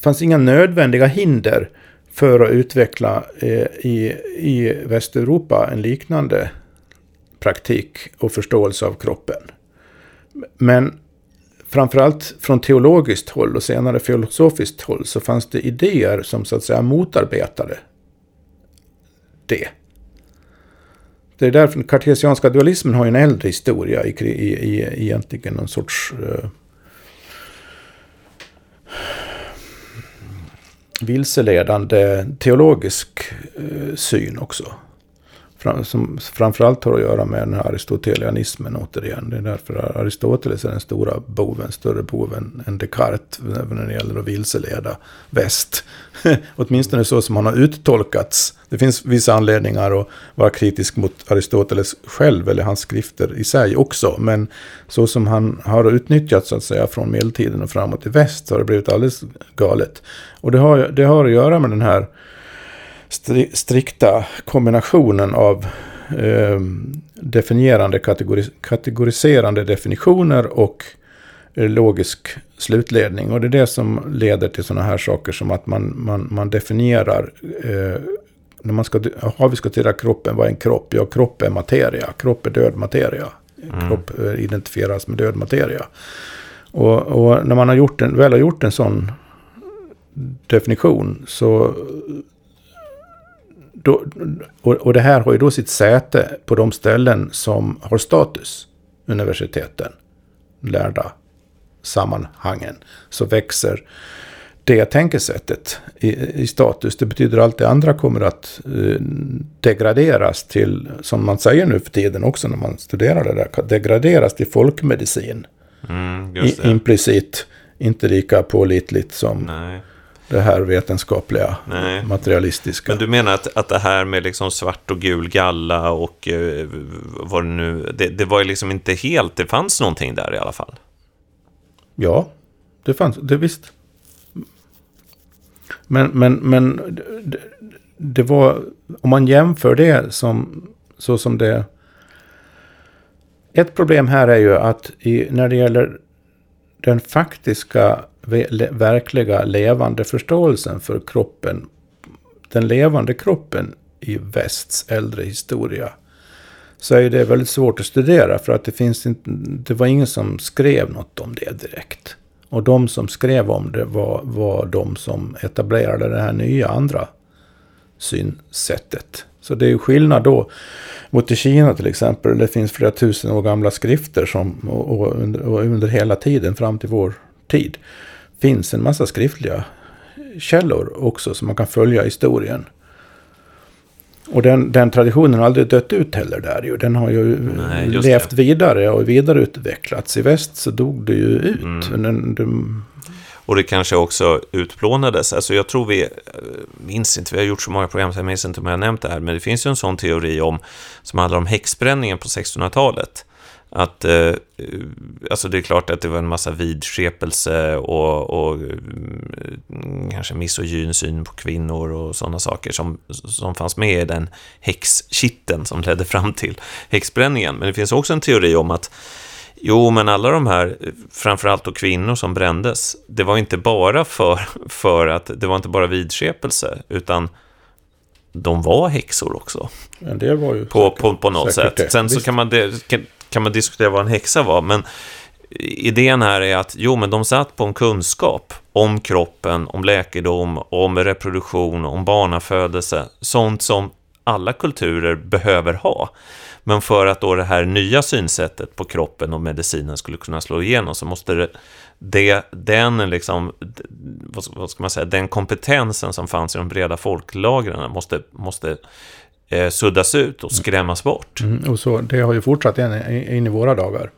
fanns inga nödvändiga hinder för att utveckla eh, i, i Västeuropa en liknande praktik och förståelse av kroppen. Men framförallt från teologiskt håll och senare filosofiskt håll så fanns det idéer som så att säga motarbetade det. Det är därför den kartesianska dualismen har en äldre historia i, i, i egentligen någon sorts uh, vilseledande teologisk eh, syn också. Som framförallt har att göra med den här aristotelianismen återigen. Det är därför Aristoteles är den stora boven, större boven än Descartes när det gäller att vilseleda väst. Åtminstone så som han har uttolkats. Det finns vissa anledningar att vara kritisk mot Aristoteles själv eller hans skrifter i sig också. Men så som han har utnyttjats så att säga från medeltiden och framåt i väst så har det blivit alldeles galet. Och det har, det har att göra med den här strikta kombinationen av eh, definierande kategoris kategoriserande definitioner och eh, logisk slutledning. Och det är det som leder till sådana här saker som att man, man, man definierar eh, när man ska ha diskuterat kroppen, vad är en kropp? Ja, kropp är materia. Kropp är död materia. Mm. Kropp eh, identifieras med död materia. Och, och, när man har gjort en, väl har gjort en sån definition så då, och, och det här har ju då sitt säte på de ställen som har status. Universiteten, lärda sammanhangen. Så växer det tänkesättet i, i, status. Det betyder att allt det andra kommer att eh, degraderas till, som man säger nu för tiden också när man studerar det där, degraderas till folkmedicin. Mm, I, implicit, inte lika pålitligt som Nej det här vetenskapliga, Nej. materialistiska. Men du menar att, att det här med liksom svart och gul galla och eh, vad det nu, det, det var ju liksom inte helt, det fanns någonting där i alla fall? Ja, det fanns, det visst. Men, men, men det, det var, om man jämför det som, så som det... Ett problem här är ju att i, när det gäller den faktiska verkliga levande förståelsen för kroppen, den levande kroppen i västs äldre historia, så är det väldigt svårt att studera för att det finns inte, det var ingen som skrev något om det direkt. Och de som skrev om det var, var de som etablerade det här nya andra synsättet. Så det är ju skillnad då mot i Kina till exempel. Det finns flera tusen år gamla skrifter som, och, och, under, och under hela tiden fram till vår tid finns en massa skriftliga källor också som man kan följa historien. Och den, den traditionen har aldrig dött ut heller där ju. Den har ju Nej, levt det. vidare och vidareutvecklats. I väst så dog det ju ut. Mm. Den, den... Och det kanske också utplånades. Alltså jag tror vi, minns inte, vi har gjort så många program så jag minns inte om jag har nämnt det här, men det finns ju en sån teori om, som handlar om häxbränningen på 1600-talet att eh, alltså det är klart att det var en massa vidskepelse och, och mm, kanske misogyn syn på kvinnor och sådana saker som, som fanns med i den häxkitten som ledde fram till häxbränningen. Men det finns också en teori om att Jo, men alla de här, framförallt då kvinnor som brändes, det var inte bara för, för att det var inte bara vidskepelse, utan de var häxor också. En del var ju på, på, på något sätt. det. Sen så Visst. kan man, kan, man diskutera vad en häxa var, men idén här är att jo, men de satt på en kunskap om kroppen, om läkedom, om reproduktion, om barnafödelse, sånt som alla kulturer behöver ha. Men för att då det här nya synsättet på kroppen och medicinen skulle kunna slå igenom så måste det, det den, liksom, vad ska man säga, den kompetensen som fanns i de breda folklagren måste, måste eh, suddas ut och skrämmas bort. Mm, och så, det har ju fortsatt in, in i våra dagar.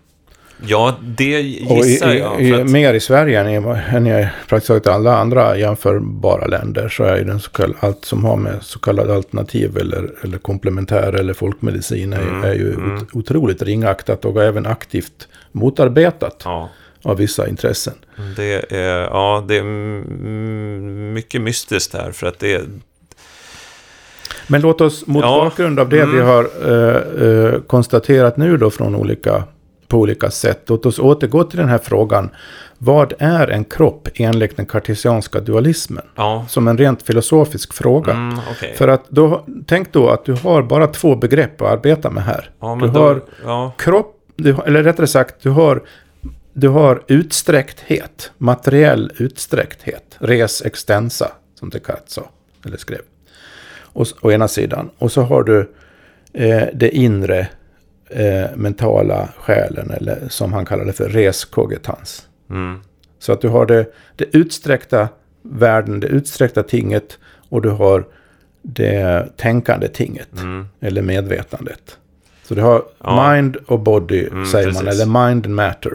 Ja, det gissar i, jag. i, att- mer i Sverige än i, än i praktiskt taget alla andra jämförbara länder så är ju den så kallade, allt som har med så kallad alternativ eller, eller komplementär eller folkmedicin är, Mm, är ju mm. ot, otroligt ringaktat och även aktivt motarbetat Ja, av vissa intressen. det är, ja, det är mycket mystiskt här för att det är... Men låt oss mot Ja. bakgrund av det Mm. vi har eh, eh, konstaterat nu då från olika, på olika sätt. Låt oss återgå till den här frågan. Vad är en kropp enligt den kartesianska dualismen? Ja, Som en rent filosofisk fråga. mm, okej. För att då, tänk då att du har bara två begrepp att arbeta med här. Ja, du då, har ja, kropp, du, eller rättare sagt, du har, du har utsträckthet, materiell utsträckthet, res extensa, som Descartes sa, eller skrev. Och, s- å ena sidan. Och så har du eh, det inre eh, mentala själen, eller som han kallade för res cogitans. mm, Så att du har det, det utsträckta världen, det utsträckta tinget och du har det tänkande tinget, mm, eller medvetandet. Så du har Ja. mind och body, Mm, säger man, precis. eller mind and matter.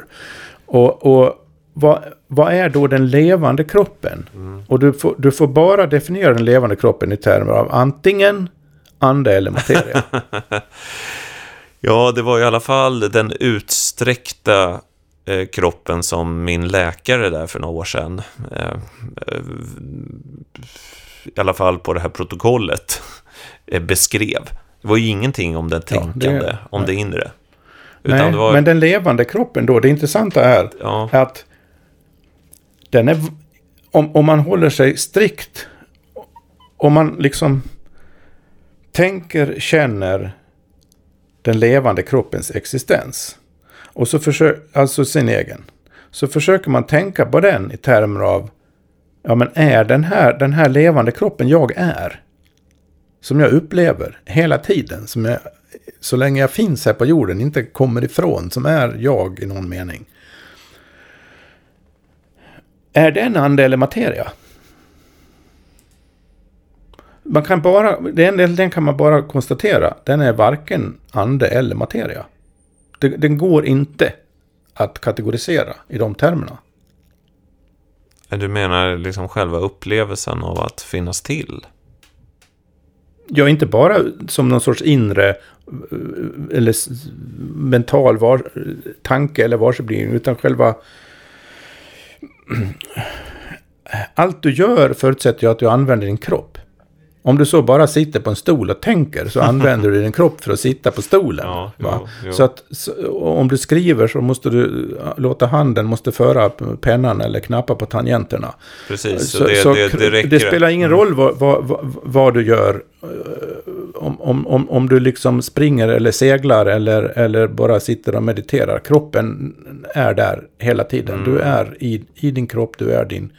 Och, och vad, vad är då den levande kroppen? Mm. Och du får, du får bara definiera den levande kroppen i termer av antingen ande eller materia. ja, det var i alla fall den utsträckta eh, kroppen som min läkare där för några år sedan, eh, eh, i alla fall på det här protokollet, eh, beskrev. Det var ju ingenting om det Ja, det- tänkande, om det inre. Utan Nej, var, Men den levande kroppen då, det intressanta är ja, att den är, om, om man håller sig strikt, om man liksom tänker, känner den levande kroppens existens, och så försöker, alltså sin egen, så försöker man tänka på den i termer av, ja men är den här, den här levande kroppen jag är, som jag upplever hela tiden, som jag, så länge jag finns här på jorden, inte kommer ifrån, som är jag i någon mening. Är det en ande eller materia? Man kan bara, den, den kan man bara konstatera, den är varken ande eller materia. Den, den går inte att kategorisera i de termerna. du menar liksom själva upplevelsen av att finnas till? Ja, inte bara som någon sorts inre eh, eller mental var, tanke eller varsebildning, utan själva... Allt du gör förutsätter ju att du använder din kropp. Om du så bara sitter på en stol och tänker så använder du din kropp för att sitta på stolen. Ja, jo, jo. Så att så, om du skriver så måste du låta handen måste föra pennan eller knappa på tangenterna. Precis, så, det, så det, det det spelar ingen Mm. roll vad, vad, vad, vad du gör. Om, om, om, om du liksom springer eller seglar eller, eller bara sitter och mediterar. Kroppen är där hela tiden. Mm. Du är i, i din kropp, du är din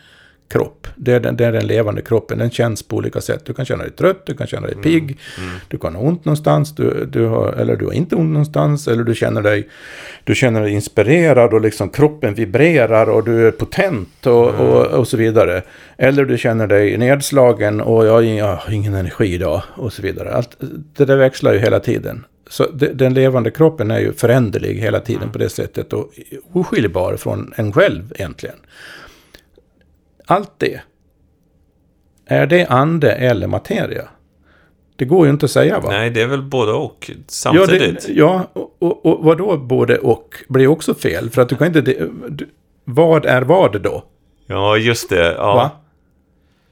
kropp. Det är, den, det är den levande kroppen. Den känns på olika sätt. Du kan känna dig trött, du kan känna dig pigg. Mm. Du kan ha ont någonstans, du, du har, eller du har inte ont någonstans. Eller du känner dig, du känner dig inspirerad och liksom kroppen vibrerar och du är potent och, och, och så vidare. Eller du känner dig nedslagen och jag, jag har ingen energi idag och så vidare. Allt, det där växlar ju hela tiden. Så den levande kroppen är ju föränderlig hela tiden på det sättet och oskiljbar från en själv egentligen. Allt det, är det ande eller materia? Det går ju inte att säga va? Nej, det är väl både och samtidigt. Ja, det, ja och, och, och vad då både och blir också fel. För att du kan inte... Du, vad är vad då? Ja, just det. Ja. Va?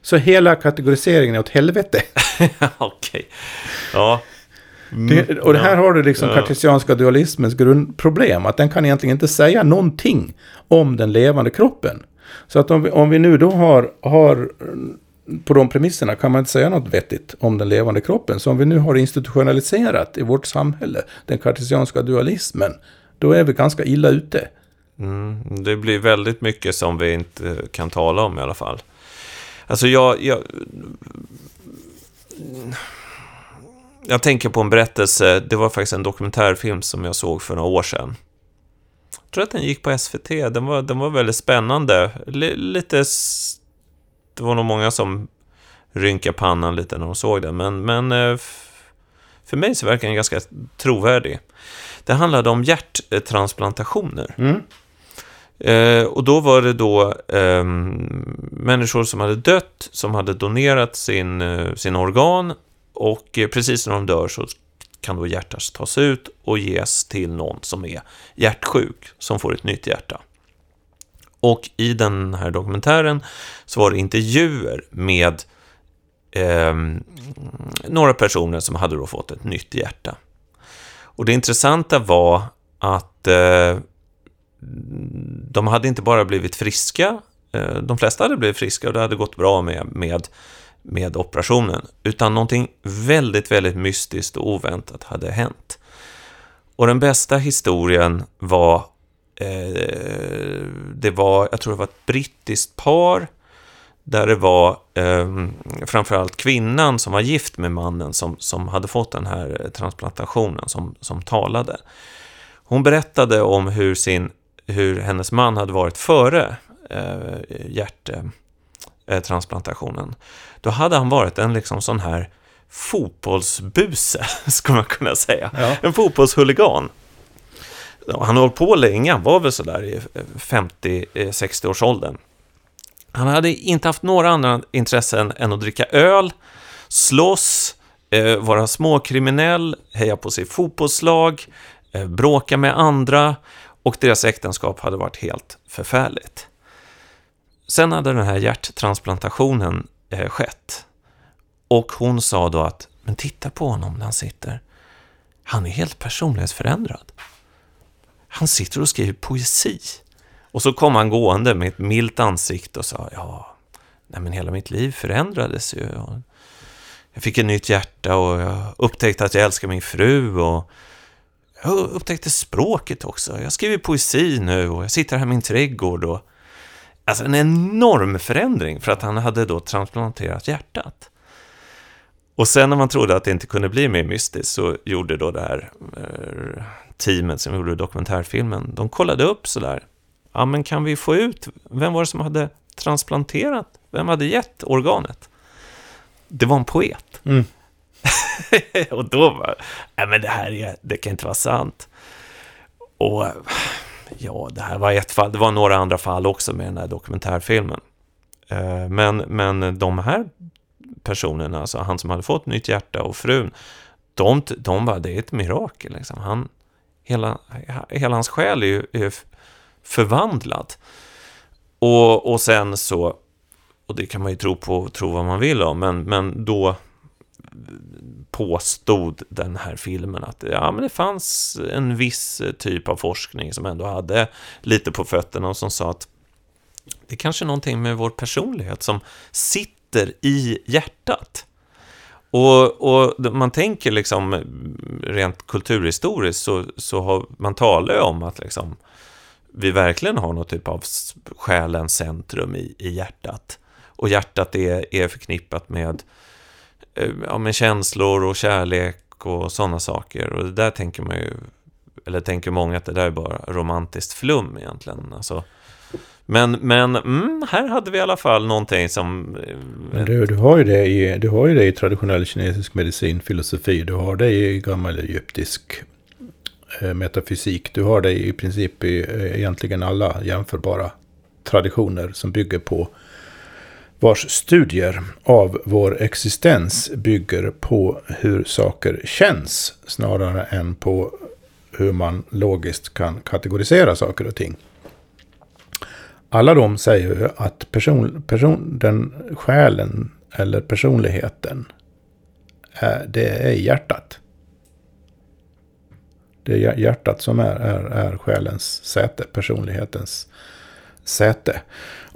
Så hela kategoriseringen är åt helvete. Okej. Ja. Det, och det här har du liksom Ja. kartesianska dualismens grundproblem. Att den kan egentligen inte säga någonting om den levande kroppen. Så att om vi, om vi nu då har, har på de premisserna kan man inte säga något vettigt om den levande kroppen. Så om vi nu har institutionaliserat i vårt samhälle den kartesianska dualismen, då är vi ganska illa ute. Mm, det blir väldigt mycket som vi inte kan tala om i alla fall. Alltså jag... Jag, jag tänker på en berättelse, det var faktiskt en dokumentärfilm som jag såg för några år sedan. Tror att den gick på SVT, den var, den var väldigt spännande. L lite... s- Det var nog många som rynkade pannan lite när de såg den, men, men eh, för mig så verkar den ganska trovärdig. Det handlade om hjärttransplantationer. Mm. Eh, och då var det då ehm, människor som hade dött, som hade donerat sin, eh, sin organ och eh, precis när de dör så kan då hjärtat tas ut och ges till någon som är hjärtsjuk, som får ett nytt hjärta. Och i den här dokumentären så var det intervjuer med eh, några personer som hade då fått ett nytt hjärta. Och det intressanta var att eh, de hade inte bara blivit friska, eh, de flesta hade blivit friska och det hade gått bra med, med, med operationen, utan någonting väldigt, väldigt mystiskt och oväntat hade hänt. Och den bästa historien var, eh, det var, jag tror det var ett brittiskt par, där det var eh, framförallt kvinnan som var gift med mannen som, som hade fått den här transplantationen som, som talade. Hon berättade om hur, sin, hur hennes man hade varit före eh, hjärttransplantationen. Då hade han varit en liksom sån här fotbollsbuse, skulle man kunna säga. Ja. En fotbollshuligan. Han höll på länge, han var väl sådär i 50-60 års åldern. Han hade inte haft några andra intressen än att dricka öl, slåss, eh, vara småkriminell, heja på sitt fotbollslag, eh, bråka med andra och deras äktenskap hade varit helt förfärligt. Sen hade den här hjärttransplantationen eh, skett och hon sa då att, men titta på honom när han sitter. Han är helt personlighetsförändrad. Han sitter och skriver poesi. Och så kom han gående med ett milt ansikte och sa, ja, nej men hela mitt liv förändrades ju. Jag fick ett nytt hjärta och jag upptäckte att jag älskar min fru och jag upptäckte språket också. Jag skriver poesi nu och jag sitter här i min trädgård och Alltså en enorm förändring för att han hade då transplanterat hjärtat. Och sen när man trodde att det inte kunde bli mer mystiskt så gjorde då det här eh, teamet som gjorde dokumentärfilmen, de kollade upp sådär, ja men kan vi få ut, vem var det som hade transplanterat, vem hade gett organet? Det var en poet. Mm. och då var nej men det här är, det kan inte vara sant. Och ja, det här var ett fall, det var några andra fall också med den här dokumentärfilmen. Eh, men, men de här personerna, alltså han som hade fått nytt hjärta och frun, de, de bara, det är ett mirakel liksom. Han, hela, hela hans själ är ju är förvandlad. Och, och sen så, och det kan man ju tro på, tro vad man vill om, men, men då påstod den här filmen att ja, men det fanns en viss eh, typ av forskning som ändå hade lite på fötterna och som sa att det är kanske är någonting med vår personlighet som sitter i hjärtat. Och, och man tänker liksom eh, rent kulturhistoriskt så, så har man talar ju om att liksom vi verkligen har någon typ av själens centrum i, i hjärtat. Och hjärtat är, är förknippat med, eh, Eh, ja, men känslor och kärlek och sådana saker. Och det där tänker man ju, eller tänker många att det där är bara romantiskt flum egentligen. Alltså, men men mm, här hade vi i alla fall någonting som... Eh, men du, du, har ju det i, du har ju det i traditionell kinesisk medicin, filosofi. Du har det i gammal egyptisk eh, metafysik. Du har det i princip i eh, egentligen alla jämförbara traditioner som bygger på vars studier av vår existens bygger på hur saker känns snarare än på hur man logiskt kan kategorisera saker och ting. Alla de säger ju att person, person, den själen eller personligheten, är, det är hjärtat. Det är hjärtat som är, är, är själens säte, personlighetens säte.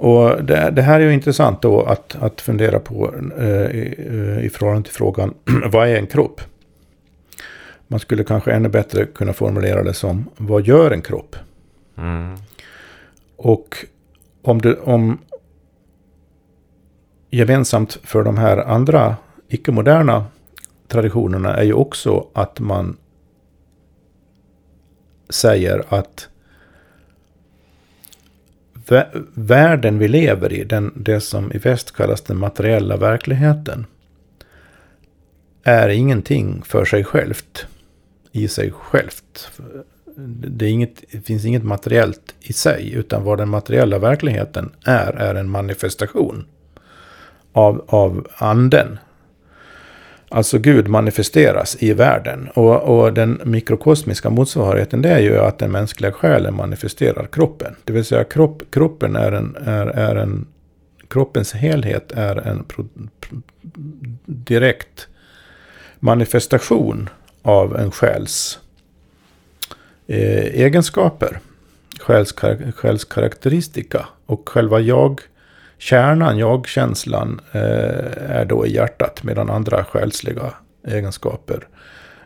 Och det, det, här är ju intressant då att, att fundera på eh, i, i förhållande till frågan vad är en kropp? Man skulle kanske ännu bättre kunna formulera det som vad gör en kropp? Mm. Och om, det, om gemensamt för de här andra icke-moderna traditionerna är ju också att man säger att världen vi lever i, den, det som i väst kallas den materiella verkligheten, är ingenting för sig självt, i sig självt. Det, inget, det finns inget materiellt i sig, utan vad den materiella verkligheten är, är en manifestation av, av anden. Alltså Gud manifesteras i världen. Och, och, den mikrokosmiska motsvarigheten det är ju att den mänskliga själen manifesterar kroppen. Det vill säga kropp, kroppen är en, är, är en kroppens helhet är en pro, pro, direkt manifestation av en själs eh, egenskaper. Själs, själs karaktäristika. Och själva jag kärnan, jag-känslan, eh, är då i hjärtat. Medan andra själsliga egenskaper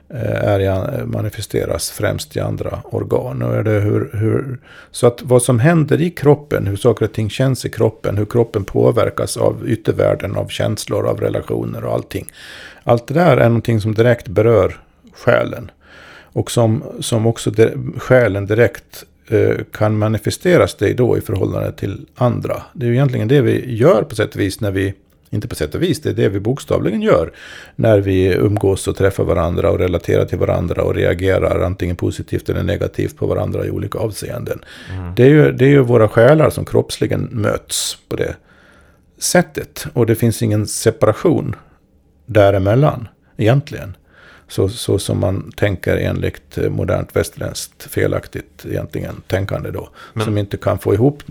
eh, är, manifesteras främst i andra organ. Och är det hur, hur, så att vad som händer i kroppen, hur saker och ting känns i kroppen, hur kroppen påverkas av yttervärlden, av känslor, av relationer och allting. Allt det där är någonting som direkt berör själen. Och som, som också de, själen direkt kan manifesteras det då i förhållande till andra. Det är ju egentligen det vi gör på sätt och vis när vi, inte på sätt och vis, det är det vi bokstavligen gör. När vi umgås och träffar varandra och relaterar till varandra och reagerar antingen positivt eller negativt på varandra i olika avseenden. Mm. Det, är ju, det är ju våra själar som kroppsligen möts på det sättet. Och det finns ingen separation däremellan egentligen. Så, så som man tänker enligt eh, modernt västerländskt felaktigt egentligen tänkande då. Men, som inte kan få ihop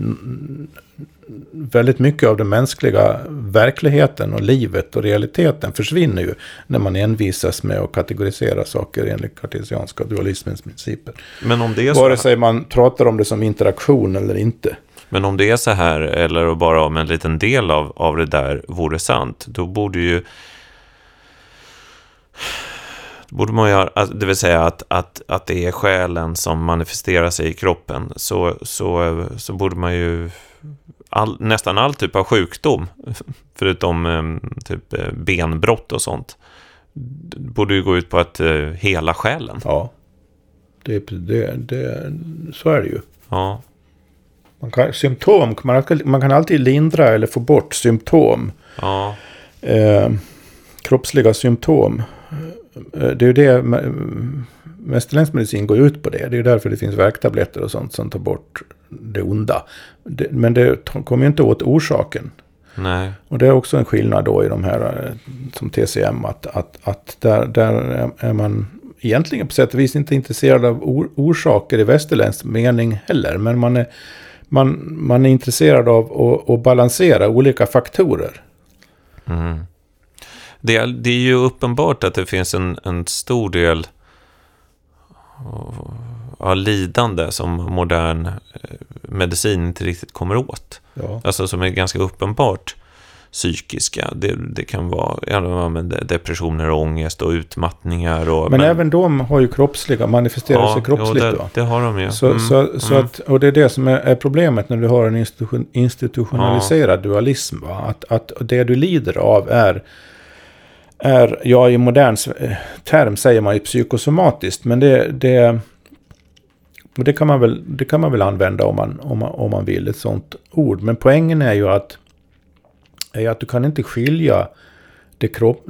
väldigt mycket av den mänskliga verkligheten och livet och realiteten försvinner ju när man envisas med att kategorisera saker enligt kartesianska dualismens principer. Men om det är så Vare sig man pratar om det som interaktion eller inte. Men om det är så här, eller bara om en liten del av, av det där vore sant, då borde ju borde man göra, alltså, det vill säga att, att, att det är själen som manifesterar sig i kroppen, så, så, så borde man ju all, nästan all typ av sjukdom, förutom ehm, typ eh, benbrott och sånt, borde ju gå ut på att uh, hela själen. Ja, det, det, det, så är det ju. Ja. Man kan, symptom, man, man kan alltid lindra eller få bort symptom. Ja. Eh, kroppsliga symptom. Eh, det är ju det västerländsk medicin går ut på det. Det är ju därför det finns värktabletter och sånt som tar bort det onda. Det, men det kommer ju inte åt orsaken. Nej. Och det är också en skillnad då i de här eh, som TCM. Att, att, att där, där är man egentligen på sätt och vis inte intresserad av or, orsaker i västerländsk mening heller. Men man är, man, man är intresserad av att, att balansera olika faktorer. Mm det, det är ju uppenbart att det finns en, en stor del av lidande som modern eh, medicin inte riktigt kommer åt. Ja. Alltså som är ganska uppenbart psykiska. Det, det kan vara ja, depressioner, ångest och utmattningar. Och, men, men, även de har ju kroppsliga, manifesterar ja, sig kroppsligt. Ja, det, det, har de ju. Så, mm, så, så mm. Att, och det är det som är, är, problemet när du har en institution, institutionaliserad ja. dualism. Va? Att, att det du lider av är är, ja i modern eh, term säger man ju psykosomatiskt, men det, det, det, kan, man väl, det kan man väl använda om man, om, man, om man vill, ett sånt ord. Men poängen är ju att, är att du kan inte skilja det kropp...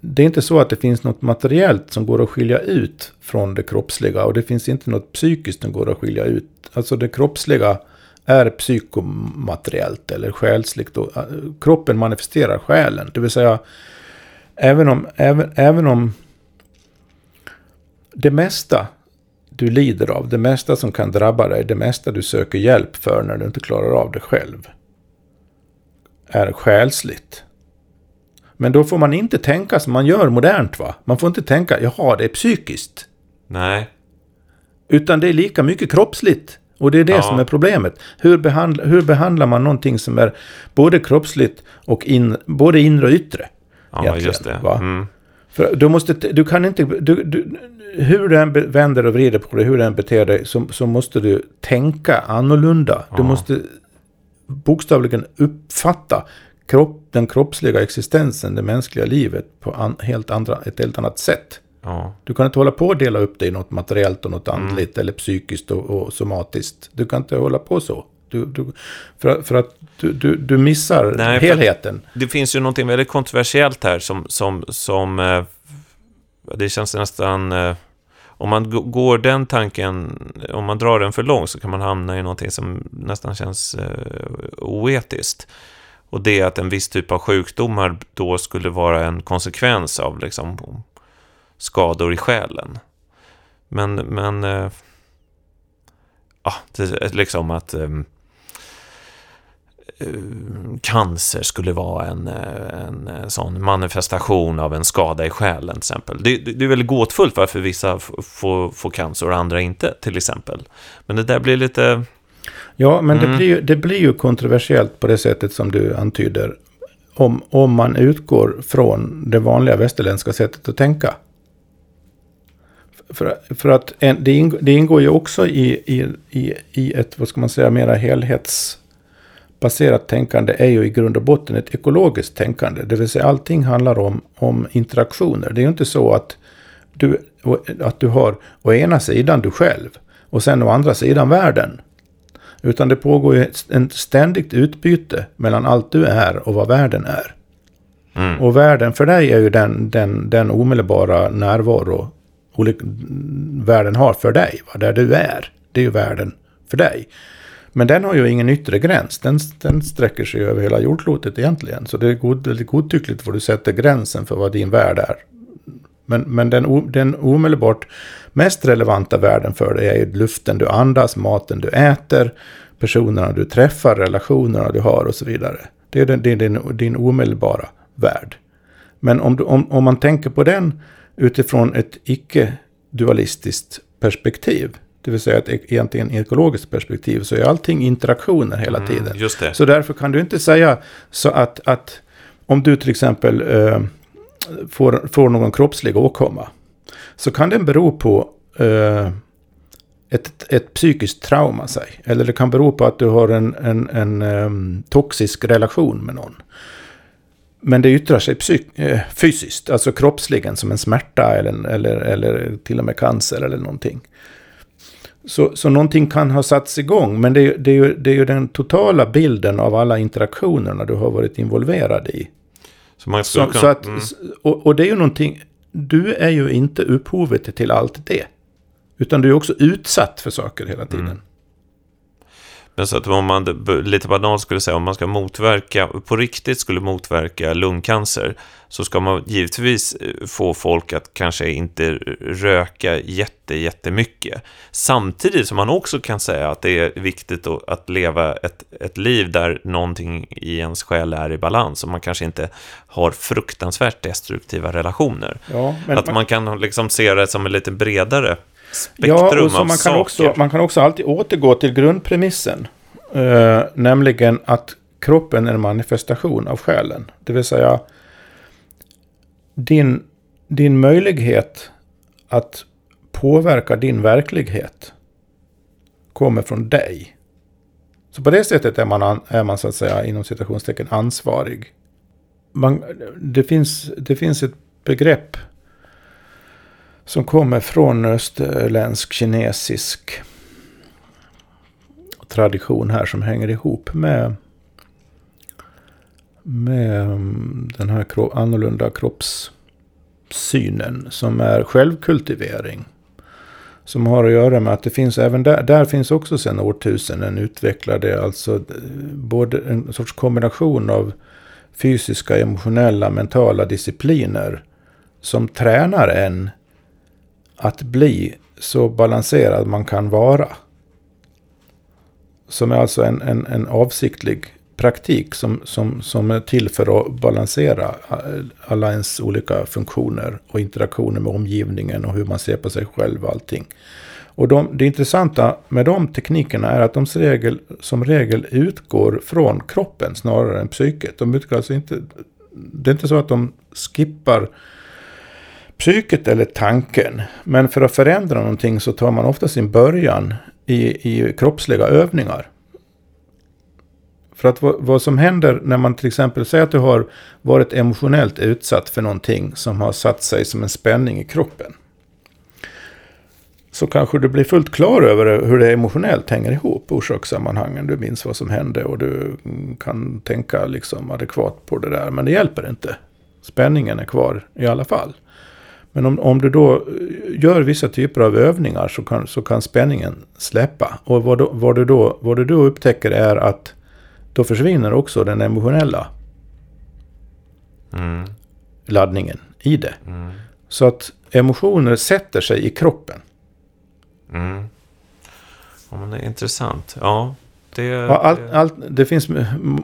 Det är inte så att det finns något materiellt som går att skilja ut från det kroppsliga. Och det finns inte något psykiskt som går att skilja ut. Alltså det kroppsliga är psykomateriellt eller själsligt. Och, eh, kroppen manifesterar själen. Det vill säga, även om, även, även om det mesta du lider av, det mesta som kan drabba dig, det mesta du söker hjälp för när du inte klarar av det själv, är själsligt. Men då får man inte tänka som man gör modernt va? Man får inte tänka, jaha, det är psykiskt. Nej. Utan det är lika mycket kroppsligt. Och det är det Ja. som är problemet. Hur, behandla, hur behandlar man någonting som är både kroppsligt och in, både inre och yttre? Ja, just det. va? Mm. För du måste, du kan inte, du, du, hur du än vänder och vrider på det, hur du än beter dig, så, så måste du tänka annorlunda. Du Ja. måste bokstavligen uppfatta kropp, den kroppsliga existensen, det mänskliga livet på an, helt andra, ett helt annat sätt. Ja. Du kan inte hålla på att dela upp det i något materiellt och något Mm. andligt eller psykiskt och, och somatiskt. Du kan inte hålla på så. Du, du, för, för att du, du, du missar Nej, helheten. Det finns ju någonting väldigt kontroversiellt här som, som, som eh, det känns nästan, eh, om man går den tanken, om man drar den för långt så kan man hamna i någonting som nästan känns eh, oetiskt. Och det är att en viss typ av sjukdomar då skulle vara en konsekvens av liksom, skador i själen. Men, men ja, liksom att ehm, eh, cancer skulle vara en, eh, en eh, sån manifestation av en skada i själen till exempel. Det, det det är väldigt gåtfullt varför vissa får, får cancer och andra inte till exempel. Men det där blir lite... Ja, men Mm. det, blir, ju- det blir ju kontroversiellt på det sättet som du antyder. Om, om man utgår från det vanliga västerländska sättet att tänka. För, för att en, det, ingår, det ingår ju också i, i, i, i ett, vad ska man säga, mera helhetsbaserat tänkande är ju i grund och botten ett ekologiskt tänkande. Det vill säga allting handlar om, om interaktioner. Det är ju inte så att du, att du har å ena sidan du själv och sen å andra sidan världen. Utan det pågår ju ett ständigt utbyte mellan allt du är och vad världen är. Mm, Och världen för dig är ju den, den, den omedelbara närvaro världen har för dig. Va? Där du är. Det är ju världen för dig. Men den har ju ingen yttre gräns. Den, den sträcker sig över hela jordklotet egentligen. Så det är god, väldigt godtyckligt var du sätter gränsen för vad din värld är. Men, men den, den omedelbart mest relevanta världen för dig är ju luften du andas, maten du äter, personerna du träffar, relationerna du har och så vidare. Det är, den, det är din, din omedelbara värld. Men om, du, om, om man tänker på den utifrån ett icke-dualistiskt perspektiv, det vill säga ett e- egentligen ekologiskt perspektiv, så är allting interaktioner hela tiden. mm, just det. Så därför kan du inte säga så att, att om du till exempel eh, får, får någon kroppslig åkomma, så kan den bero på eh, ett, ett psykiskt trauma, sig. Eller det kan bero på att du har en, en, en em, toxisk relation med någon. Men det yttrar sig psyk, eh, fysiskt, alltså kroppsligen som en smärta eller, eller, eller till och med cancer eller någonting. Så, så någonting kan ha satts igång, men det, är- det, är ju, det är ju den totala bilden av alla interaktionerna du har varit involverad i. Så Så, kunna, så att, mm, och, och det är ju någonting, du är ju inte upphovet till allt det. Utan du är också utsatt för saker hela tiden. Mm. Men så att om man lite banalt skulle säga, om man ska motverka, på riktigt skulle motverka lungcancer, så ska man givetvis eh, få folk att kanske inte röka jätte, jättemycket. Samtidigt som man också kan säga att det är viktigt att, leva ett, ett liv där någonting i ens själ är i balans, och man kanske inte har fruktansvärt destruktiva relationer. Ja, att man kan liksom se det som en lite bredare spektrum Ja, och så av man kan, saker. också, man kan också alltid återgå till grundpremissen. Eh, nämligen att kroppen är en manifestation av själen. Det vill säga, din, din möjlighet att påverka din verklighet kommer från dig. Så på det sättet är man, an, är man så att säga inom citationstecken ansvarig. Man, det, finns, det finns ett begrepp som kommer från österländsk kinesisk tradition här som hänger ihop med, med mm, den här kro annorlunda kroppssynen som är självkultivering. som har att göra med att det finns även där, där finns också sedan årtusenden utvecklade, alltså eh, både en sorts kombination av fysiska, emotionella, mentala discipliner som tränar en att bli så balanserad man kan vara. Som är alltså en, en, en avsiktlig praktik som, som, som är till för att balansera eh, alla ens olika funktioner och interaktioner med omgivningen och hur man ser på sig själv och allting. Och de, det intressanta med de teknikerna är att de som regel, som regel utgår från kroppen snarare än psyket. De utgår alltså inte, det är inte så att de skippar psyket eller tanken. Men för att förändra någonting så tar man ofta sin början i, i kroppsliga övningar. För att vad, vad, som händer när man till exempel säger att du har varit emotionellt utsatt för någonting som har satt sig som en spänning i kroppen. Så kanske du blir fullt klar över hur det emotionellt hänger ihop, orsakssammanhangen. Du minns vad som hände och du kan tänka liksom adekvat på det där. Men det hjälper inte. Spänningen är kvar i alla fall. Men om, om du då gör vissa typer av övningar så kan, så kan spänningen släppa. Och vad, då, vad, du då, vad du då upptäcker är att då försvinner också den emotionella mm. laddningen i det. Mm. Så att emotioner sätter sig i kroppen. Mm. Ja, men det är intressant. Ja, det, allt, allt, det finns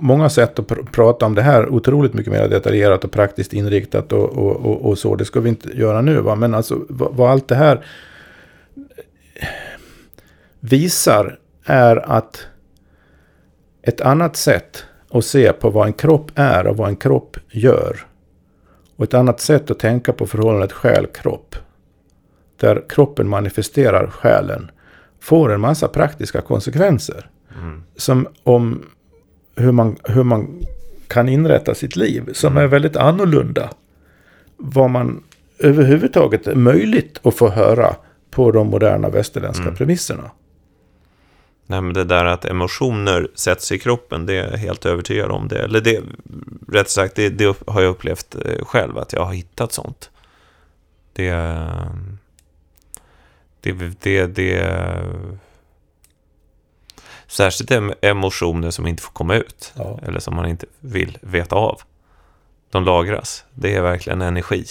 många sätt att pr prata om det här otroligt mycket mer detaljerat och praktiskt inriktat och, och, och, och så. Det ska vi inte göra nu. Va? Men alltså vad, vad allt det här visar är att ett annat sätt att se på vad en kropp är och vad en kropp gör. Och ett annat sätt att tänka på förhållandet själ-kropp. Där kroppen manifesterar själen. Får en massa praktiska konsekvenser. Mm. Som om hur man, hur man kan inrätta sitt liv. Som mm. är väldigt annorlunda. Vad man överhuvudtaget är möjligt att få höra på de moderna västerländska mm. premisserna. Nej, men det där att emotioner sätts i kroppen, det är jag helt övertygad om. Det. Eller det, rätt sagt, det, det har jag upplevt eh, själv, att jag har hittat sånt. Det... Det... det, det särskilt emotioner som inte får komma ut. Ja. Eller som man inte vill veta av. De lagras. Det är verkligen energi.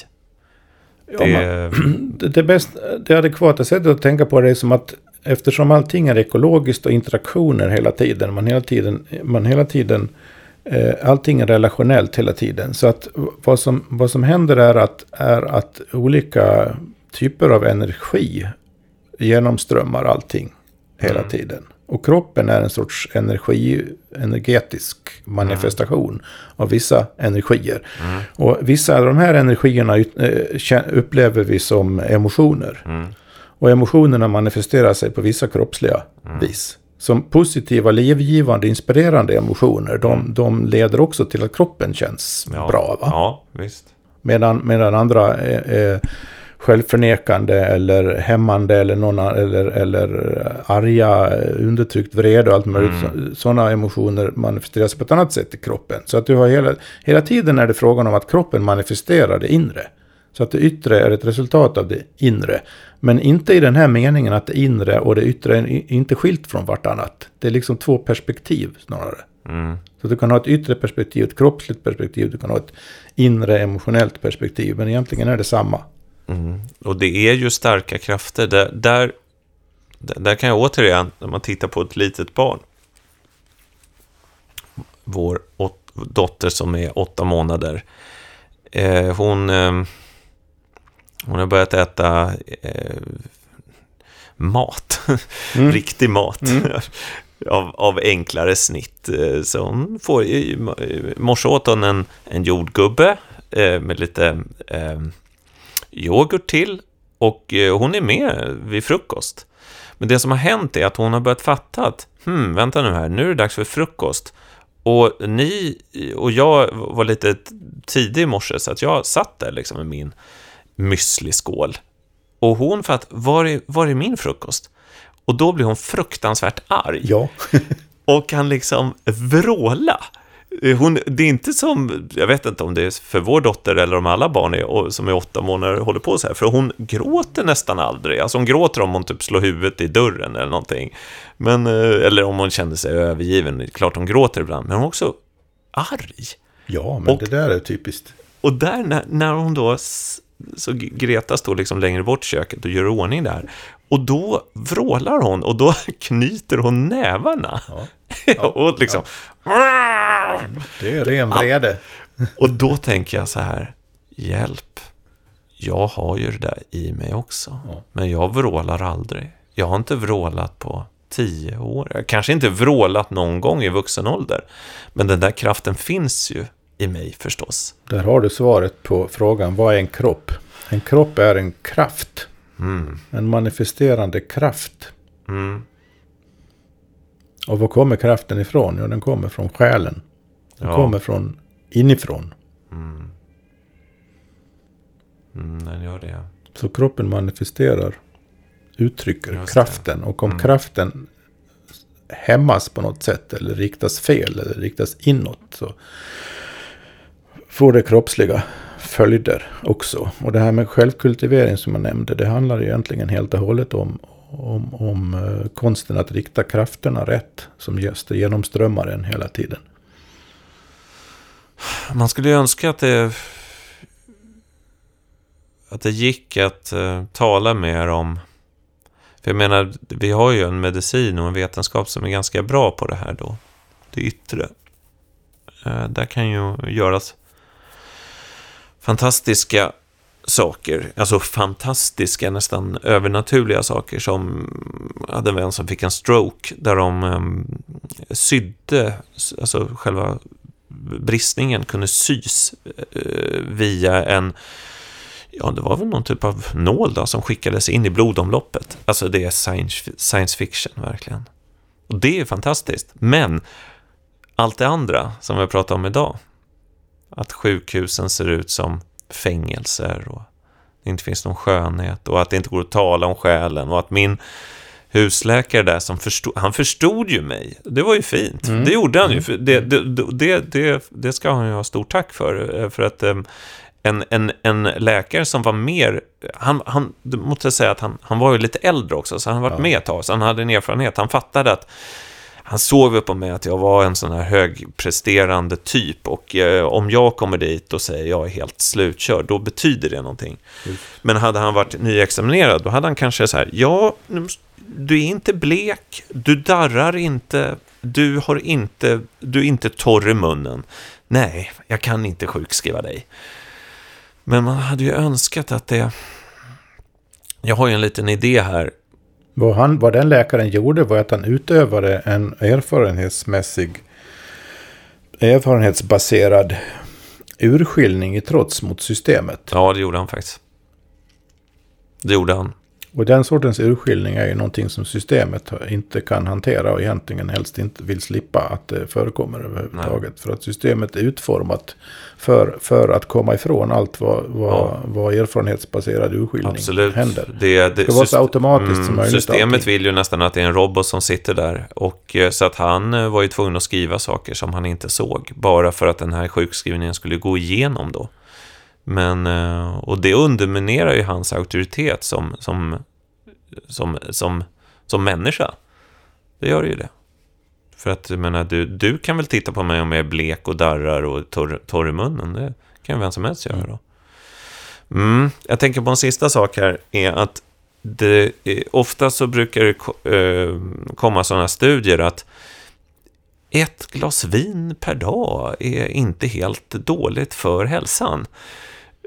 Ja, det, man, det, bäst, det adekvata sättet att tänka på det är som att eftersom allting är ekologiskt och interaktioner hela tiden. Man hela tiden, man hela tiden eh, allting är relationellt hela tiden. Så att vad som, vad som händer är att, är att olika typer av energi genomströmmar allting hela mm. tiden. Och kroppen är en sorts energi, energetisk manifestation mm. av vissa energier. Mm. Och vissa av de här energierna eh, upplever vi som emotioner. Mm. Och emotionerna manifesterar sig på vissa kroppsliga mm. vis. Som positiva, livgivande, inspirerande emotioner, de, de leder också till att kroppen känns ja. bra. Va? Ja, visst. Medan, medan andra är, är självförnekande eller hämmande eller, någon, eller, eller arga, undertryckt vrede och allt möjligt. Mm. Sådana emotioner manifesteras på ett annat sätt i kroppen. Så att du har hela, hela tiden är det frågan om att kroppen manifesterar det inre. Så att det yttre är ett resultat av det inre. Men inte i den här meningen att det inre och det yttre är inte skilt från vartannat. Det är liksom två perspektiv snarare. Mm. Så du kan ha ett yttre perspektiv, ett kroppsligt perspektiv, du kan ha ett inre emotionellt perspektiv. Men egentligen är det samma. Mm. Och det är ju starka krafter. Där, där, där kan jag återigen, när man tittar på ett litet barn. Vår åt, dotter som är åtta månader. Eh, hon... Eh, hon har börjat äta eh, mat, mm. riktig mat. Mm. av, av enklare snitt. Eh, så hon får, i morse åt hon en, en jordgubbe eh, med lite eh, yoghurt till och eh, hon är med vid frukost. Men det som har hänt är att hon har börjat fatta att, hmm, vänta nu här, nu är det dags för frukost. Och ni och jag var lite tidig i morse, så att jag satt där liksom med min müsliskål. Och hon att, var är, var är min frukost? Och då blir hon fruktansvärt arg. Ja. och kan liksom vråla. Eh, hon, det är inte som, jag vet inte om det är för vår dotter eller om alla barn är, som är åtta månader håller på så här, för hon gråter nästan aldrig. Alltså hon gråter om hon typ slår huvudet i dörren eller någonting. Men, eh, eller om hon känner sig övergiven, klart hon gråter ibland, men hon är också arg. Ja, men Och- det där är typiskt. Och där när, när hon då, så Greta står liksom längre bort i köket och gör ordning där. Och då vrålar hon och då knyter hon nävarna. Ja. och liksom... Det är ren vrede. Och då tänker jag så här, hjälp. Jag har ju det där i mig också. Men jag vrålar aldrig. Jag har inte vrålat på tio år. Jag kanske inte vrålat någon gång i vuxen ålder. Men den där kraften finns ju i mig förstås. Där har du svaret på frågan, vad är en kropp? En kropp är en kraft. Mm. En manifesterande kraft. Mm. Och var kommer kraften ifrån? Jo, den kommer från själen. Den Ja. kommer från inifrån. Mm. Mm, den gör det. Så kroppen manifesterar, uttrycker Just det. kraften. Och om Mm. kraften hämmas på något sätt eller riktas fel eller riktas inåt så får det kroppsliga följder också. Och det här med självkultivering som jag nämnde, det handlar egentligen helt och hållet om, om, om eh, konsten att rikta krafterna rätt som just genomströmmar en hela tiden. Man skulle ju önska att det, att det gick att eh, tala mer om... För jag menar, vi har ju en medicin och en vetenskap som är ganska bra på det här då. Det yttre. Eh, där kan ju göras fantastiska saker. Alltså fantastiska, nästan övernaturliga saker. Som hade en vän som fick en stroke. Där de um, sydde, alltså själva bristningen kunde sys uh, via en, ja det var väl någon typ av nål då, som skickades in i blodomloppet. Alltså det är science, science fiction verkligen. Och det är fantastiskt. Men allt det andra som vi pratar om idag, att sjukhusen ser ut som fängelser och det inte finns någon skönhet och att det inte går att tala om själen och att min husläkare där som förstod, han förstod ju mig. Det var ju fint. Mm. Det gjorde han ju. För det, det, det, det, ska han ju ha stort tack för. eh, För att em, en, en, en läkare som var mer, han, han måste jag säga att han, han var ju lite äldre också, så han har varit Ja. med ett tag, så han hade en erfarenhet. Han fattade att han såg upp på mig att jag var en sån här högpresterande typ och eh, om jag kommer dit och säger jag är helt slutkörd, då betyder det någonting. Men hade han varit nyexaminerad, då hade han kanske så här, ja, du är inte blek, du darrar inte, du har inte, du är inte torr i munnen. Nej, jag kan inte sjukskriva dig. Men man hade ju önskat att det... Jag har ju en liten idé här. Vad, han, vad den läkaren gjorde var att han utövade en erfarenhetsmässig, erfarenhetsbaserad urskiljning i trots mot systemet. Ja, det gjorde han faktiskt. Det gjorde han. Och den sortens urskiljning är ju någonting som systemet inte kan hantera och egentligen helst inte vill slippa att det förekommer överhuvudtaget. För att systemet är utformat för, för att komma ifrån allt vad, vad, Ja. vad erfarenhetsbaserad urskiljning Absolut. händer. Det, det, Det ska vara så automatiskt som möjligt. Systemet allting. vill ju nästan att det är en robot som sitter där. Och, eh, så att han eh, var ju tvungen att skriva saker som han inte såg. Bara för att den här sjukskrivningen skulle gå igenom då. Men, eh, och det underminerar ju hans auktoritet som, som, som, som, som människa. Det gör ju det. För att, jag menar, du, du kan väl titta på mig om jag är blek och darrar och torr, torr i munnen. Det kan vem som helst göra då. Mm, jag tänker på en sista sak här, är att det, eh, ofta så brukar det eh, komma sådana studier att ett glas vin per dag är inte helt dåligt för hälsan.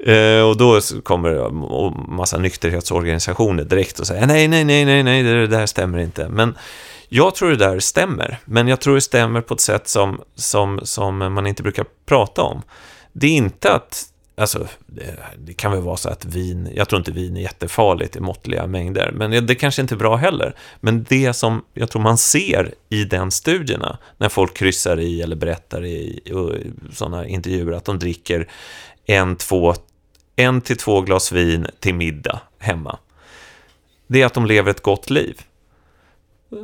Eh, och då kommer en massa nykterhetsorganisationer direkt och säger nej, nej, nej, nej, nej, det där stämmer inte. Men jag tror det där stämmer, men jag tror det stämmer på ett sätt som, som, som man inte brukar prata om. Det är inte att, alltså, det, det kan väl vara så att vin, jag tror inte vin är jättefarligt i måttliga mängder, men det, det kanske inte är bra heller. Men det som jag tror man ser i den studierna, när folk kryssar i eller berättar i, i sådana intervjuer att de dricker en, två, en till två glas vin till middag hemma. Det är att de lever ett gott liv.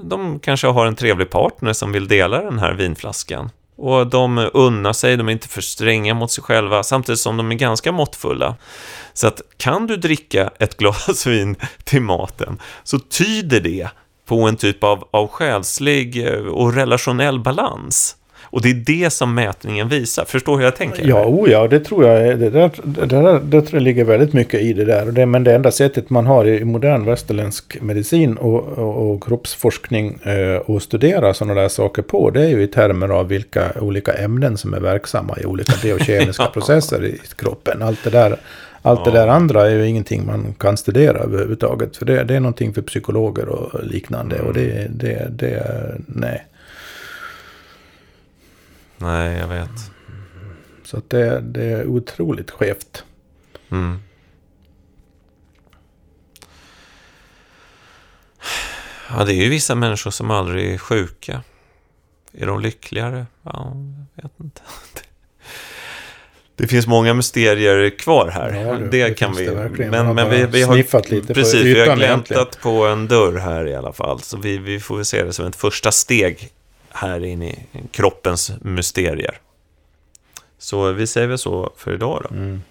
De kanske har en trevlig partner som vill dela den här vinflaskan. Och de unnar sig, de är inte för stränga mot sig själva, samtidigt som de är ganska måttfulla. Så att kan du dricka ett glas vin till maten, så tyder det på en typ av, av själslig eh, och relationell balans. Och det är det som mätningen visar. Förstår hur jag tänker? Ja, oh ja, det tror jag. Det, där, det, där, det tror jag ligger väldigt mycket i det där. Det, men det enda sättet man har i modern västerländsk medicin och, och, och kroppsforskning eh, och studera sådana där saker på, det är ju i termer av vilka olika ämnen som är verksamma i olika biokemiska processer i kroppen. Allt det där allt ja. det där andra är ju ingenting man kan studera överhuvudtaget. För det, det är någonting för psykologer och liknande. Mm. Och det, det, det, nej. Nej, jag vet. Så att det, det är otroligt skevt. Mm. Ja, det är ju vissa människor som aldrig är sjuka. Är de lyckligare? Ja, jag vet inte. Det finns många mysterier kvar här. Ja, det, det kan vi. Det men, men vi, vi har sniffat lite precis, vi har gläntat på en dörr här i alla fall. Så vi, vi får väl se det som ett första steg här inne i kroppens mysterier. Så vi säger väl så för idag då. Mm.